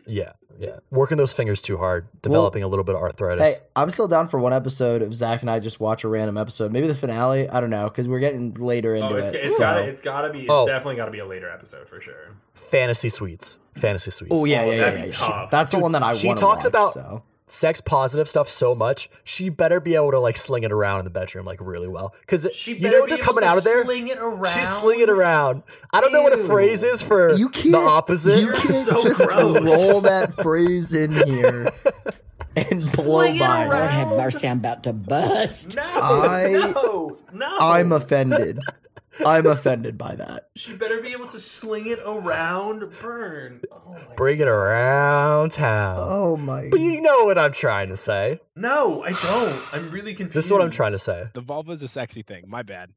Yeah, yeah. Working those fingers too hard, developing a little bit of arthritis. Hey, I'm still down for one episode of Zach and I just watch a random episode. Maybe the finale. I don't know because we're getting later oh, into Oh, it's, it. it's so- gotta it's gotta be it's Oh. definitely gotta be a later episode for sure. Fantasy suites. Fantasy suites. Oh yeah, Oh, yeah, yeah. yeah, yeah. tough. That's the one that I she want talks watch. about- So. Sex positive stuff so much, she better be able to like sling it around in the bedroom like really well. Because She you know what they're coming out of there. Sling it around. She's slinging it around. I don't know what a phrase is for You can't. the opposite. You You're can't so just gross. roll that phrase in here and blow Sling it by. around. Lord have mercy, I'm about to bust. No, I- no, no. I'm offended. I'm offended by that. She better be able to sling it around. Burn. Oh my Bring it around town. Oh my. But you know what I'm trying to say. No, I don't. I'm really confused. This is what I'm trying to say. The vulva is a sexy thing. My bad.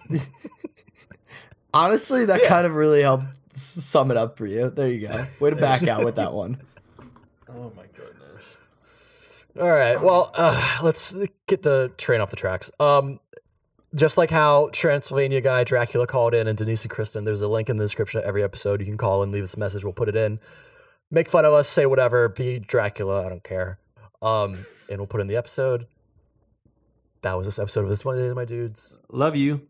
Honestly, that Yeah. kind of really helped sum it up for you. There you go. Way to back out with that one. Oh my goodness. All right. Well, uh, let's get the train off the tracks. Um, just like how Transylvania guy Dracula called in and Denise and Kristen, there's a link in the description of every episode. You can call and leave us a message. We'll put it in. Make fun of us, say whatever, be Dracula. I don't care. Um, and we'll put in the episode. That was this episode of This One Day, my dudes. Love you.